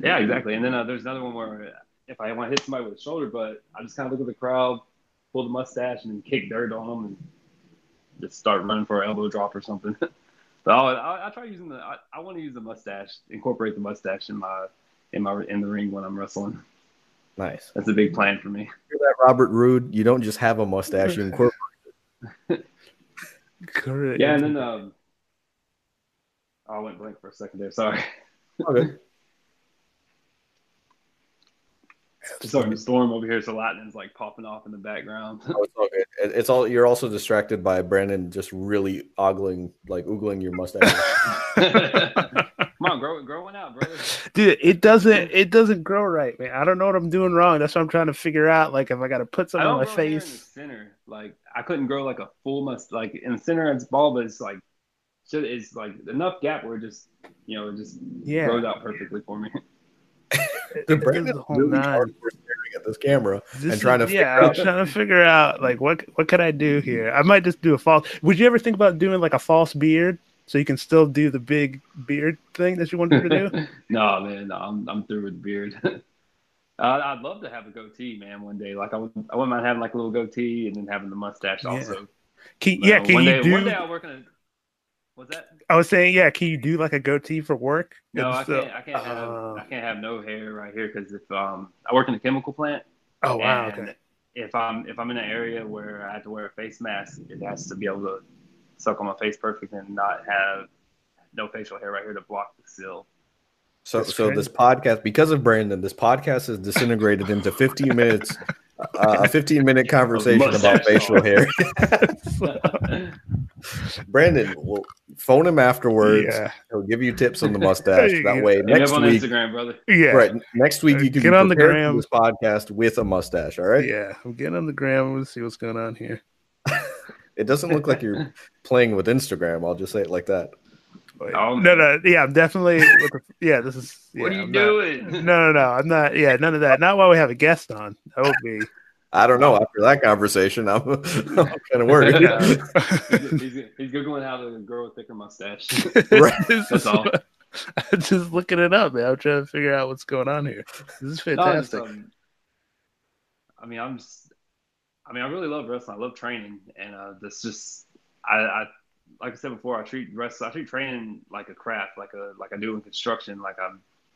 Yeah, exactly. And then uh, there's another one where if I want to hit somebody with a shoulder, but I just kind of look at the crowd, pull the mustache, and then kick dirt on them, and just start running for an elbow drop or something. but I'll, I, I try using the. I, I want to use the mustache, incorporate the mustache in my in my in the ring when I'm wrestling. Nice. That's a big plan for me. Hear that, Robert Roode? You don't just have a mustache; you incorporate. Correct. Yeah, and then um, oh, I went blank for a second there. Sorry. Okay. Sorry, the storm over here, so lightning's like popping off in the background. Oh, it's all good. It's all. You're also distracted by Brandon just really ogling, like oogling your mustache. Come on, grow grow one out, brother. Dude, it doesn't it doesn't grow right, man. I don't know what I'm doing wrong. That's what I'm trying to figure out. Like if I gotta put I something don't on my grow hair in the face. center. Like I couldn't grow like a full must. Like in the center, it's bald, but it's like should it's like enough gap where it just you know it just Yeah. grows out perfectly for me. The It does Brandon's really nine. hardcore staring at this camera. This and trying to is- yeah, figure I'm out- trying to figure out like what what could I do here? I might just do a false. Would you ever think about doing like a false beard so you can still do the big beard thing that you wanted to do? no, man, no, I'm I'm through with the beard. Uh, I'd love to have a goatee, man, one day. Like I would, I wouldn't mind having like a little goatee and then having the mustache Yeah. also. Can, yeah, uh, can one you day, do? One day I'll work on a. What's that? I was saying, yeah, can you do like a goatee for work? No, I so- can't. I can't have. Uh, I can't have no hair right here because if um I work in a chemical plant. oh wow, okay. If I'm if I'm in an area where I have to wear a face mask, it has to be able to suck on my face perfect and not have no facial hair right here to block the seal. So, That's so crazy. this podcast, because of Brandon, this podcast is disintegrated into 15 minutes, uh, a 15 minute conversation about facial hair. Brandon, will phone him afterwards. yeah, He'll give you tips on the mustache. That way, Hit next on week, Instagram, brother. yeah, right? Next week, you can Get be on the gram. this podcast with a mustache. All right. yeah. I'm getting on the gram. Let's see what's going on here. It doesn't look like you're playing with Instagram. I'll just say it like that. Wait. No, no, yeah, I'm definitely. With the, yeah, this is. What yeah, are you I'm not- doing? no, no, no. I'm not. Yeah, none of that. Not while we have a guest on. That would be. I don't know. After that conversation, I'm, I'm kind of worried. Yeah. he's, he's, he's googling how to grow a thicker mustache. Right. That's is all. I'm just looking it up, man. I'm trying to figure out what's going on here. This is No, fantastic. um, I mean, I'm just. I mean, I really love wrestling. I love training, and uh, this just. I, I like I said before. I treat wrestling. I treat training like a craft, like a like I do in construction. Like I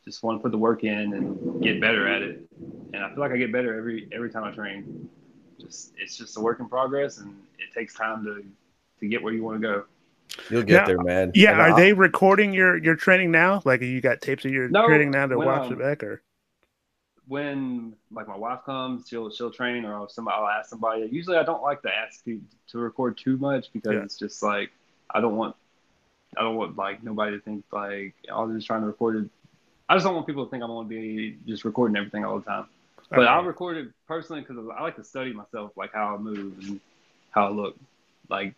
just want to put the work in and get better at it. And I feel like I get better every every time I train. Just it's just a work in progress, and it takes time to to get where you want to go. You'll get Now- there, man. yeah, And are I- they recording your your training now? Like, you got tapes of your No, training now to when, watch um, it back, or when like my wife comes, she'll she'll train, or I'll, somebody I'll ask somebody. Usually, I don't like to ask people to record too much because Yeah. it's just like I don't want I don't want like nobody to think like oh, I was just trying to record it. I just don't want people to think I'm going to be just recording everything all the time. But Okay. I'll record it personally because I like to study myself, like how I move and how I look, like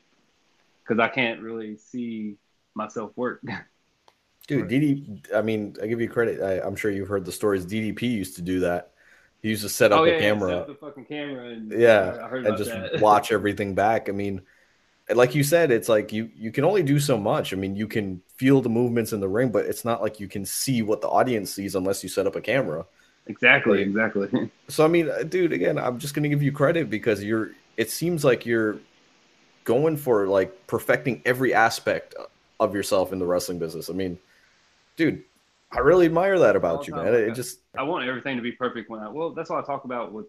because I can't really see myself work. Dude, Right. DD, I mean, I give you credit. I, I'm sure you've heard the stories. DDP used to do that. He used to set up oh a yeah, yeah, camera. set up the fucking camera and yeah, I, I heard and just that. watch everything back. I mean, like you said, it's like you you can only do so much. I mean, you can feel the movements in the ring, but it's not like you can see what the audience sees unless you set up a camera. exactly, exactly. So I mean, uh, dude, again, I'm just gonna give you credit because you're. It seems like you're going for like perfecting every aspect of yourself in the wrestling business. I mean, dude, I really admire that about All you, man. It just I want everything to be perfect when I well, that's what I talk about with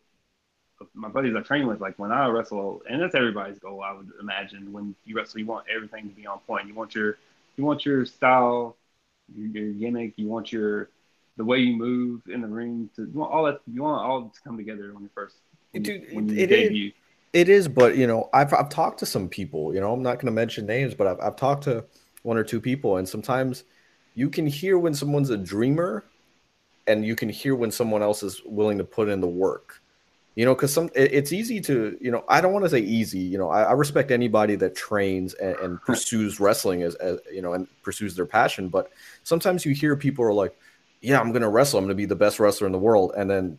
my buddies I train with. Like when I wrestle, and that's everybody's goal. I would imagine when you wrestle, you want everything to be on point. You want your you want your style, your, your gimmick. You want your the way you move in the ring. To you want all that. You want all to come together when you first when you, Dude, when you it is- debut. It is, but you know, I've I've talked to some people. You know, I'm not going to mention names, but I've I've talked to one or two people, and sometimes you can hear when someone's a dreamer, and you can hear when someone else is willing to put in the work. You know, because some it, it's easy to you know I don't want to say easy. You know, I, I respect anybody that trains and, and pursues wrestling as, as you know and pursues their passion, but sometimes you hear people are like, "Yeah, I'm going to wrestle. I'm going to be the best wrestler in the world," and then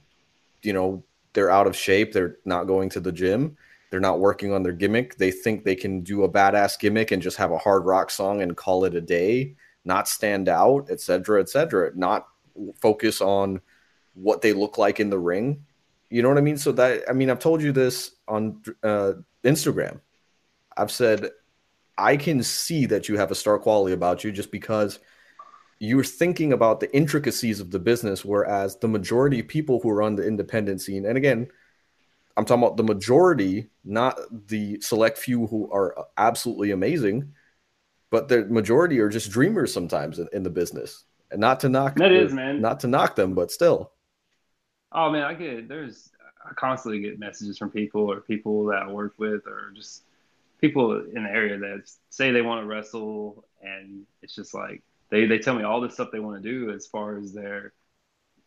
you know they're out of shape. They're not going to the gym. They're not working on their gimmick. They think they can do a badass gimmick and just have a hard rock song and call it a day, not stand out, et cetera, et cetera, not focus on what they look like in the ring. You know what I mean? So that, I mean, I've told you this on uh, Instagram. I've said, I can see that you have a star quality about you just because you're thinking about the intricacies of the business, whereas the majority of people who are on the independent scene, and again, I'm talking about the majority, not the select few who are absolutely amazing, but the majority are just dreamers sometimes in, in the business. And not to knock That is, man. not to knock them, but still. Oh man, I get there's I constantly get messages from people or people that I work with or just people in the area that say they want to wrestle and it's just like they they tell me all this stuff they want to do as far as their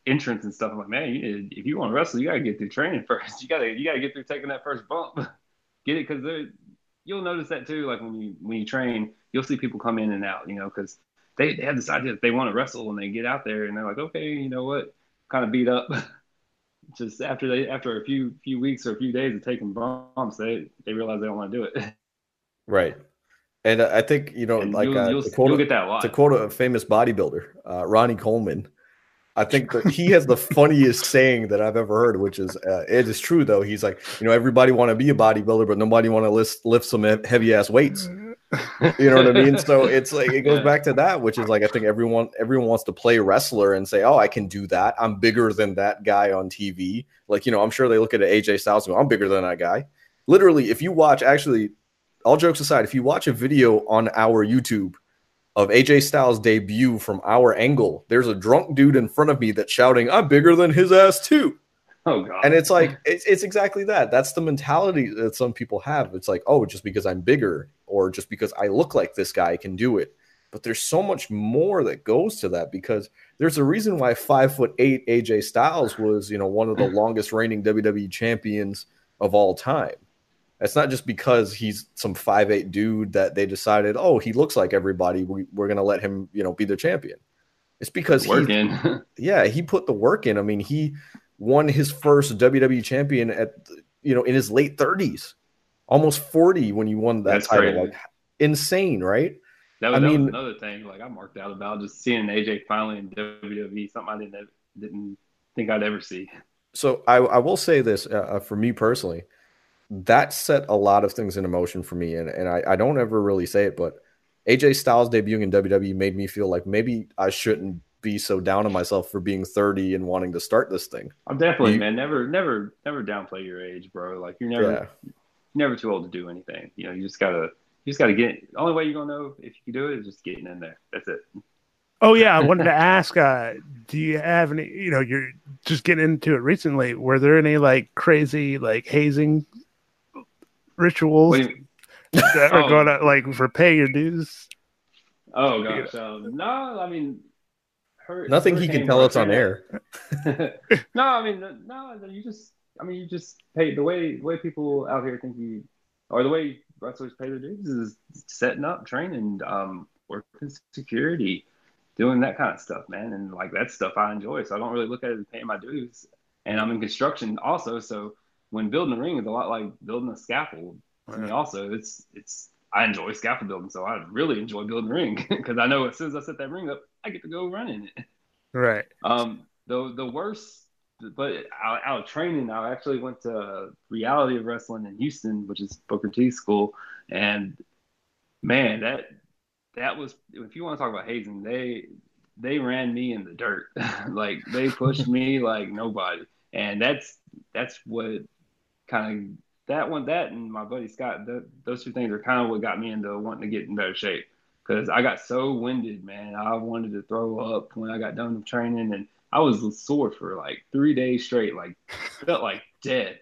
entrance and stuff. I'm like, man, you, if you want to wrestle, you gotta get through training first. You gotta you gotta get through taking that first bump. get it because you'll notice that too. Like when you when you train, you'll see people come in and out. You know, because they, they have this idea that they want to wrestle and they get out there and they're like, okay, you know what, kind of beat up. Just after they after a few few weeks or a few days of taking bumps, they they realize they don't want to do it. Right. And I think, you know, And like you'll, uh, you'll, to, quote, you'll get that a to quote a famous bodybuilder, uh, Ronnie Coleman, I think that he has the funniest saying that I've ever heard, which is, uh, it is true though. He's like, you know, everybody want to be a bodybuilder, but nobody want to lift, lift some heavy ass weights. You know what I mean? So it's like it goes Yeah. back to that, which is like I think everyone everyone wants to play wrestler and say, "Oh, I can do that. I'm bigger than that guy on TV." Like you know, I'm sure they look at AJ Styles and go, "I'm bigger than that guy." Literally, if you watch, actually, all jokes aside, if you watch a video on our YouTube of AJ Styles' debut from our angle, there's a drunk dude in front of me that's shouting, "I'm bigger than his ass too." Oh god. And it's like it's, it's exactly that. That's the mentality that some people have. It's like, oh, just because I'm bigger or just because I look like this guy I can do it. But there's so much more that goes to that because there's a reason why five foot eight AJ Styles was, you know, one of the longest reigning WWE champions of all time. It's not just because he's some five eight dude that they decided, oh, he looks like everybody. We, we're gonna let him, you know, be the champion. It's because he yeah, he put the work in. I mean, he won his first WWE champion at you know in his late 30s, almost 40 when you won that That's title. crazy. Like insane, right? That was, I that was another thing. Like I marked out about just seeing AJ finally in WWE, something I didn't didn't think I'd ever see. So I, I will say this uh, uh, for me personally, that set a lot of things into motion for me, and and I, I don't ever really say it, but AJ Styles debuting in WWE made me feel like maybe I shouldn't be so down on myself for being 30 and wanting to start this thing. I'm definitely You- man. Never, never, never downplay your age, bro. Like you're never, Yeah. never too old to do anything. You know, you just gotta, you just gotta get. The only way you're gonna know if you can do it is just getting in there. That's it. Oh yeah, I wanted to ask. Uh, do you have any? You know, you're just getting into it recently. Were there any like crazy like hazing rituals What do you- that are Oh. going to like for pay your dues? oh gosh, um, no, I mean, hur- Nothing he can tell us on air. no, I mean, no, you just, I mean, you just pay the way the way people out here think you, or the way wrestlers pay their dues is setting up, training, um, working security, doing that kind of stuff, man. And like that stuff I enjoy, so I don't really look at it as paying my dues. And I'm in construction also, so when building a ring is a lot like building a scaffold. To me, also, it's it's I enjoy scaffold building, so I really enjoy building a ring because I know as soon as I set that ring up, I get to go run in it. Right. Um, the the worst, but out, out of training, I actually went to Reality of Wrestling in Houston, which is Booker T school, and man, that that was if you want to talk about hazing, they they ran me in the dirt, like they pushed me like nobody, and that's that's what kind of that one that and my buddy Scott, th those two things are kind of what got me into wanting to get in better shape because I got so winded, man. I wanted to throw up when I got done with training, and I was sore for like three days straight, like felt like dead.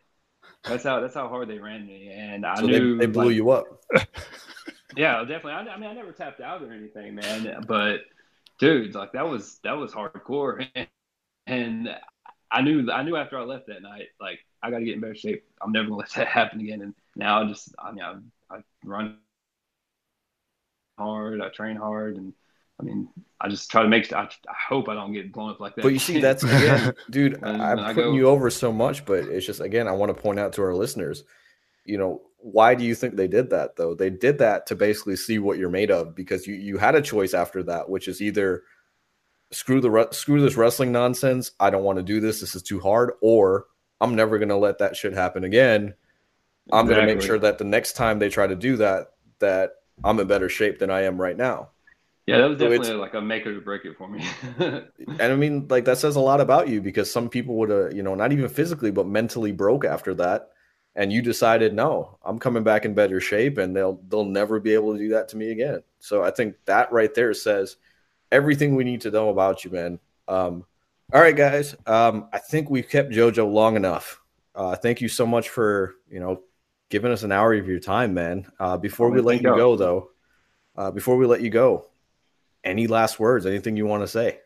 That's how that's how hard they ran me, and I So knew they, they blew like, you up. yeah, definitely. I, I mean, I never tapped out or anything, man. But dude, like that was that was hardcore, and I knew I knew after I left that night, like I got to get in better shape. I'm never gonna let that happen again. And now I just, I mean, I, I run hard, I train hard, and I mean, I just try to make. I, I hope I don't get blown up like that. But you see, that's again, dude. I'm I putting go- you over so much, but it's just again, I want to point out to our listeners, you know, why do you think they did that though? They did that to basically see what you're made of because you you had a choice after that, which is either screw the re- screw this wrestling nonsense. I don't want to do this. This is too hard, or I'm never gonna let that shit happen again. I'm gonna make sure that the next time they try to do that, that I'm in better shape than I am right now. yeah, that was So definitely like a make or break it for me. And I mean, like that says a lot about you because some people would have, you know, not even physically, but mentally broke after that. And you decided, no, I'm coming back in better shape, and they'll they'll never be able to do that to me again. So I think that right there says everything we need to know about you, man. Um, all right, guys. Um, I think we've kept JoJo long enough. Uh, thank you so much for you know giving us an hour of your time, man. Uh, before Oh, we let you go, though, uh, before we let you go, any last words? Anything you want to say?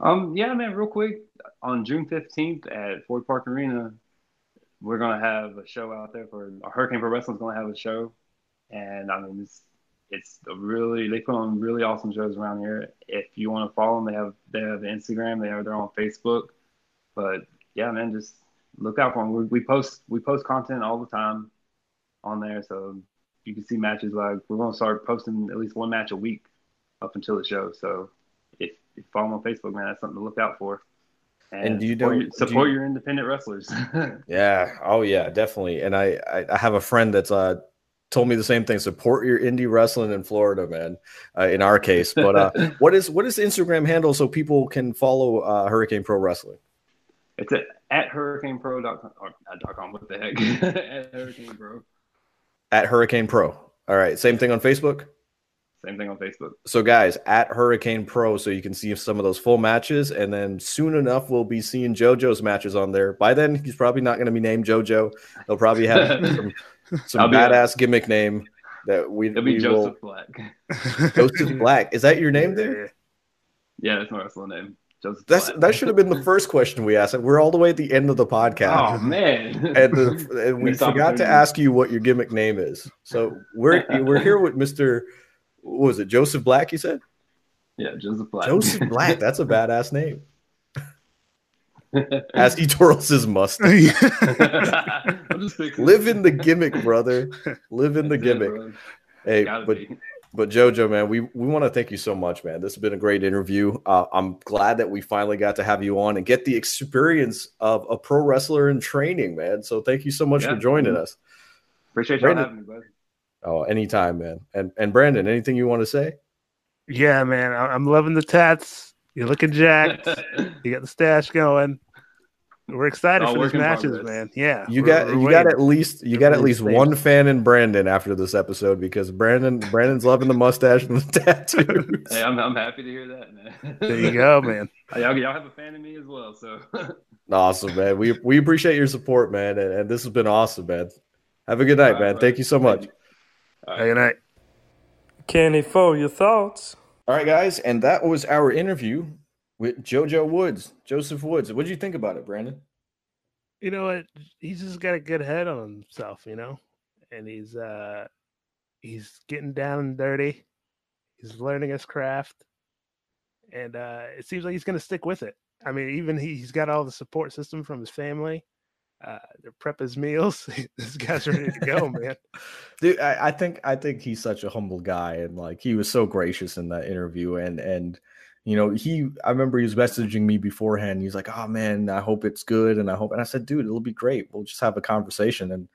Um, yeah, man, real quick. On June 15th at Ford Park Arena, we're going to have a show out there for Hurricane Pro Wrestling's going to have a show. And I mean, it's, it's a really, they put on really awesome shows around here. If you want to follow them, they have, they have Instagram, they have, they're on Facebook. But yeah, man, just look out for them. We, we post, we post content all the time on there. So you can see matches like we're going to start posting at least one match a week up until the show. So if if you follow on Facebook, man, that's something to look out for. And do you support, know- your, do support you- your independent wrestlers? Yeah. Oh yeah, definitely. And I, I, I have a friend that's uh told me the same thing. Support your indie wrestling in Florida, man. Uh, in our case, but uh, what is what is the Instagram handle so people can follow uh, Hurricane Pro Wrestling? it's at, at hurricanepro.com or not dot .com. What the heck? at Hurricane Pro. At Hurricane Pro. All right. Same thing on Facebook. Same thing on Facebook. So guys, at Hurricane Pro, so you can see some of those full matches, and then soon enough we'll be seeing JoJo's matches on there. By then, he's probably not going to be named JoJo. He'll probably have some, some badass gimmick name that we, It'll be we Joseph will. Black. Joseph Black. Is that your name there? Yeah, that's my wrestling name. Joseph That's Black. that should have been the first question we asked. We're all the way at the end of the podcast. Oh podcast, man. and, the, and we forgot to ask you what your gimmick name is. So we're we're here with Mister. What was it Joseph Black? You said Yeah, Joseph Black. Joseph Black. That's a badass name. As he twirls his mustache. I'm just. Live in the gimmick, brother. Live in the gimmick. Hey, but be. But Jojo, man, we we want to thank you so much, man. This has been a great interview. Uh, I'm glad that we finally got to have you on and get the experience of a pro wrestler in training, man. So thank you so much Yeah. for joining us. Appreciate y'all having me, bud. Oh, anytime, man. And and Brandon, anything you want to say? Yeah, man, I- I'm loving the tats. You're looking jacked. You got the stash going. We're excited for these matches, progress. man. Yeah, You got we're you got at least you We're got at least staying. one fan in Brandon after this episode because Brandon Brandon's loving the mustache and the tattoos. Hey, I'm, I'm happy to hear that, man. There you go, man. y'all, y'all have a fan in me as well, so awesome, man. We we appreciate your support, man, and, and this has been awesome, man. Have a good night, All right, man. brother. Thank you so much. All Good night. Kenny Fo, your thoughts? All right, guys, and that was our interview with JoJo Woods, Joseph Woods. What did you think about it, Brandon? You know what? He's just got a good head on himself, you know, and he's uh he's getting down and dirty. He's learning his craft, and uh it seems like he's going to stick with it. I mean, even he, he's got all the support system from his family. Uh, they prep his meals. this guy's ready to go, man. Dude, I, I think I think he's such a humble guy, and like he was so gracious in that interview, and and you know he I remember he was messaging me beforehand. He's like, "Oh man, I hope it's good," and I hope, and I said, "Dude, it'll be great. We'll just have a conversation." And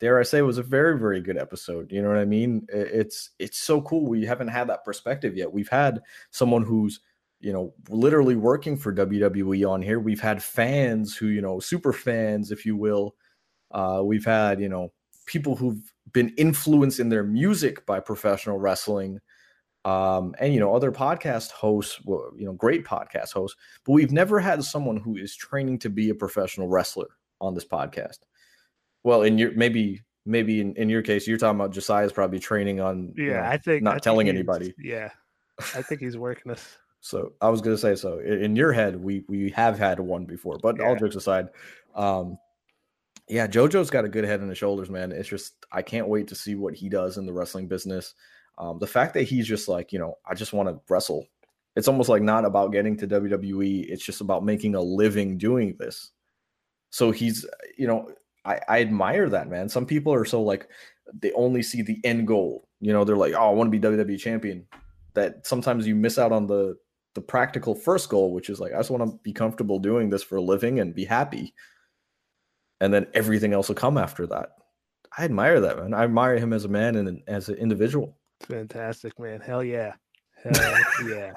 dare I say, it was a very very good episode. You know what I mean? It's it's so cool. We haven't had that perspective yet. We've had someone who's you know literally working for WWE on here. We've had fans who you know super fans, if you will. Uh, we've had you know people who've been influenced in their music by professional wrestling um and you know other podcast hosts you know great podcast hosts but we've never had someone who is training to be a professional wrestler on this podcast well in your maybe maybe in, in your case you're talking about josiah's probably training on you Yeah, know, I think not I telling he's- anybody. Yeah, I think he's working us. So I was gonna say so in, in your head we we have had one before, but all jokes aside, um, yeah, JoJo's got a good head on his shoulders, man. It's just I can't wait to see what he does in the wrestling business. Um, the fact that he's just like you know I just want to wrestle. It's almost like not about getting to WWE. It's just about making a living doing this. So he's you know I, I admire that man. Some people are so like they only see the end goal. You know they're like oh I want to be WWE champion. That sometimes you miss out on the the practical first goal, which is like I just want to be comfortable doing this for a living and be happy, and then everything else will come after that. I admire that man. I admire him as a man and as an individual. Fantastic, man. Hell yeah. Hell yeah.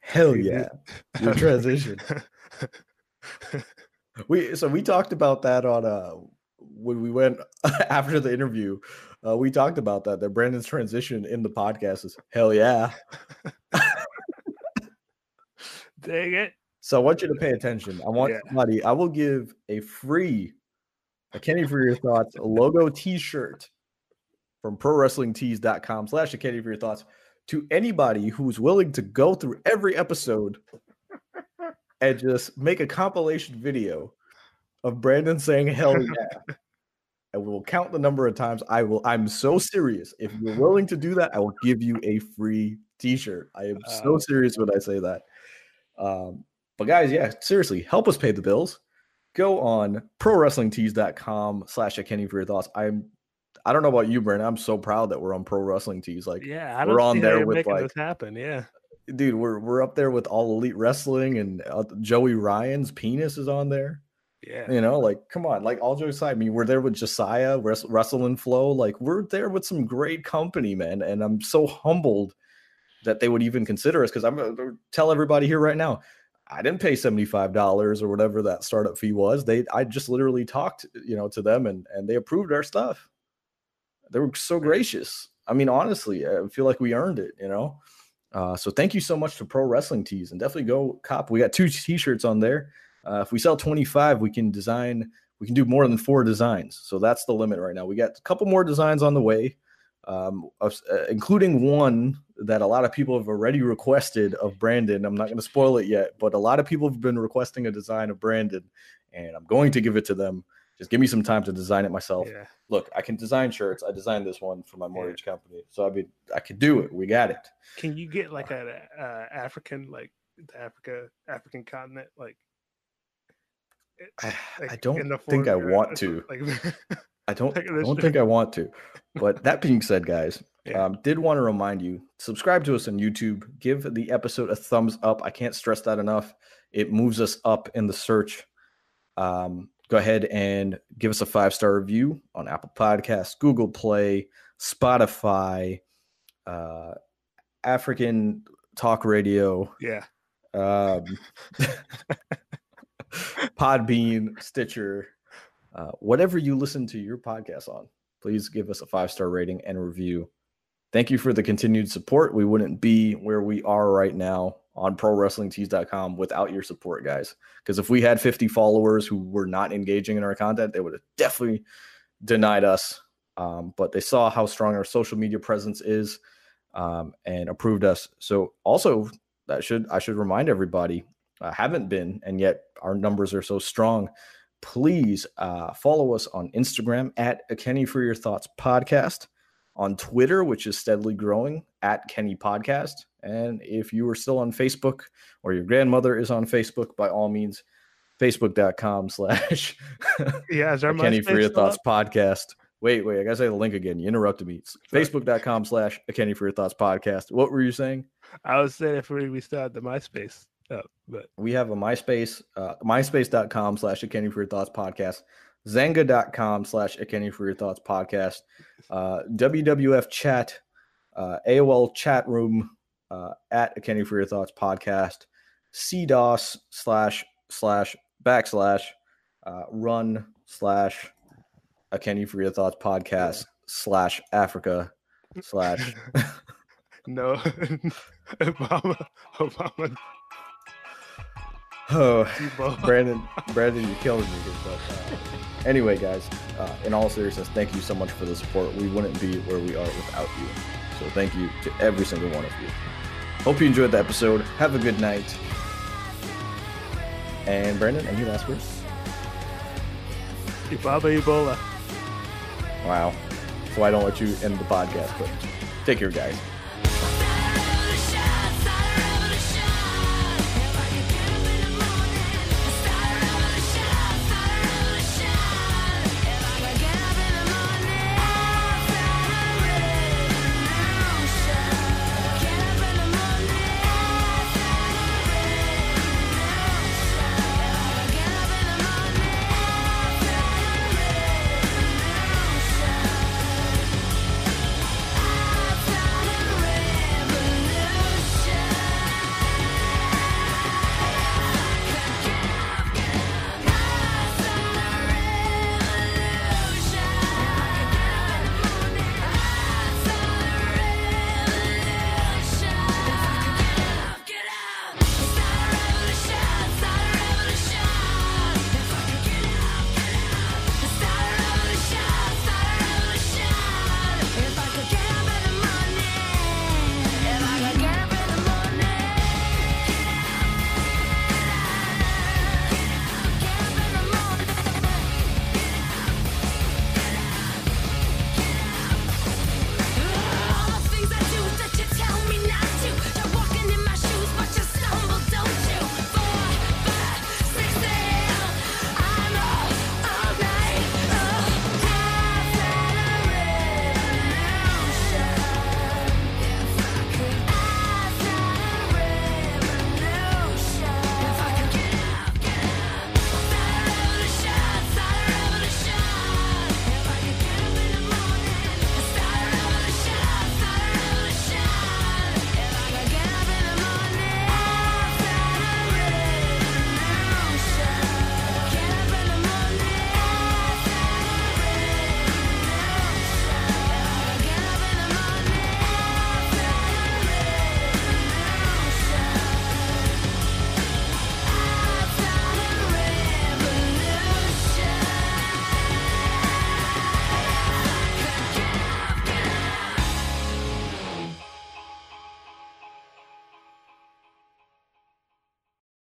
Hell yeah, your transition. We so we talked about that on uh when we went after the interview. Uh, we talked about that that Brandon's transition in the podcast is hell yeah. Dang it. So I want you to pay attention. I want Yeah. somebody. I will give a free, a Kenny for your thoughts logo T-shirt from ProWrestlingTees.com slash a Kenny for your thoughts to anybody who's willing to go through every episode and just make a compilation video of Brandon saying "Hell yeah." And we'll count the number of times I will. I'm so serious. If you're willing to do that, I will give you a free T-shirt. I am so Oh, serious when I say that. Um, but guys, yeah, seriously, help us pay the bills. Go on prowrestlingtees.com slash Kenny for your thoughts. I'm I don't know about you, Brandon. I'm so proud that we're on Pro Wrestling Tees. Like, Yeah, I we're don't on see how there with, like- this happen. Yeah. dude, we're we're up there with all elite wrestling and uh, Joey Ryan's penis is on there. Yeah. You know, like come on, like all jokes aside, I mean, we're there with Josiah, Wrest- Wrestle and Flow. Like we're there with some great company, man. And I'm so humbled that they would even consider us because I'm gonna tell everybody here right now. I didn't pay $75 or whatever that startup fee was. They I just literally talked, you know, to them and and they approved our stuff. They were so gracious. I mean, honestly, I feel like we earned it, you know. Uh, so thank you so much to Pro Wrestling Tees and definitely go cop. We got two t-shirts on there. Uh, if we sell 25, we can design, we can do more than four designs. So that's the limit right now. We got a couple more designs on the way, um, of- uh, including one that a lot of people have already requested of Brandon. I'm not going to spoil it yet, but a lot of people have been requesting a design of Brandon, and I'm going to give it to them. Just give me some time to design it myself. Yeah. Look, I can design shirts. I designed this one for my mortgage company, so I mean, I could do it. We got it. Can you get like a uh, African, like the Africa, African continent, like? it- I, I don't think I want to. Like, I don't. I don't think I want to. But that being said, guys, Yeah. um, did want to remind you: subscribe to us on YouTube. Give the episode a thumbs up. I can't stress that enough. It moves us up in the search. Um, go ahead and give us a five star review on Apple Podcasts, Google Play, Spotify, uh, African Talk Radio, yeah. Um, Podbean, Stitcher, uh, whatever you listen to your podcast on, please give us a five star rating and review. Thank you for the continued support. We wouldn't be where we are right now on prowrestlingtees.com without your support, guys. Because if we had 50 followers who were not engaging in our content, they would have definitely denied us. Um, but they saw how strong our social media presence is um, and approved us. So also that should I should remind everybody uh, haven't been and yet our numbers are so strong. Please uh, follow us on Instagram at a Kenny for Your Thoughts podcast, on Twitter, which is steadily growing at Kenny Podcast. And if you are still on Facebook or your grandmother is on Facebook, by all means, facebook.com slash Yeah, is there Kenny Your Thoughts up? podcast. Wait, wait, I gotta say the link again. You interrupted me. It's. Facebook.com slash a Kenny for Your Thoughts podcast. What were you saying? I was saying if we, we still had the MySpace up, but We have a MySpace, uh, myspace.com slash a Kenny for Your Thoughts podcast, Xanga.com slash a Kenny for Your Thoughts podcast, uh, WWF chat, uh, AOL chat room uh, at a Kenny for Your Thoughts podcast, CDOS slash slash backslash uh, run slash a Kenny for Your Thoughts podcast slash Africa slash no, Obama, Obama, oh Brandon, Brandon, you're killing me here. But uh, anyway, guys, uh, in all seriousness, thank you so much for the support. We wouldn't be where we are without you. So thank you to every single one of you. Hope you enjoyed the episode. Have a good night. And Brandon, any last words? Ibaba Ebola. Wow. So I don't let you end the podcast, but take care, guys.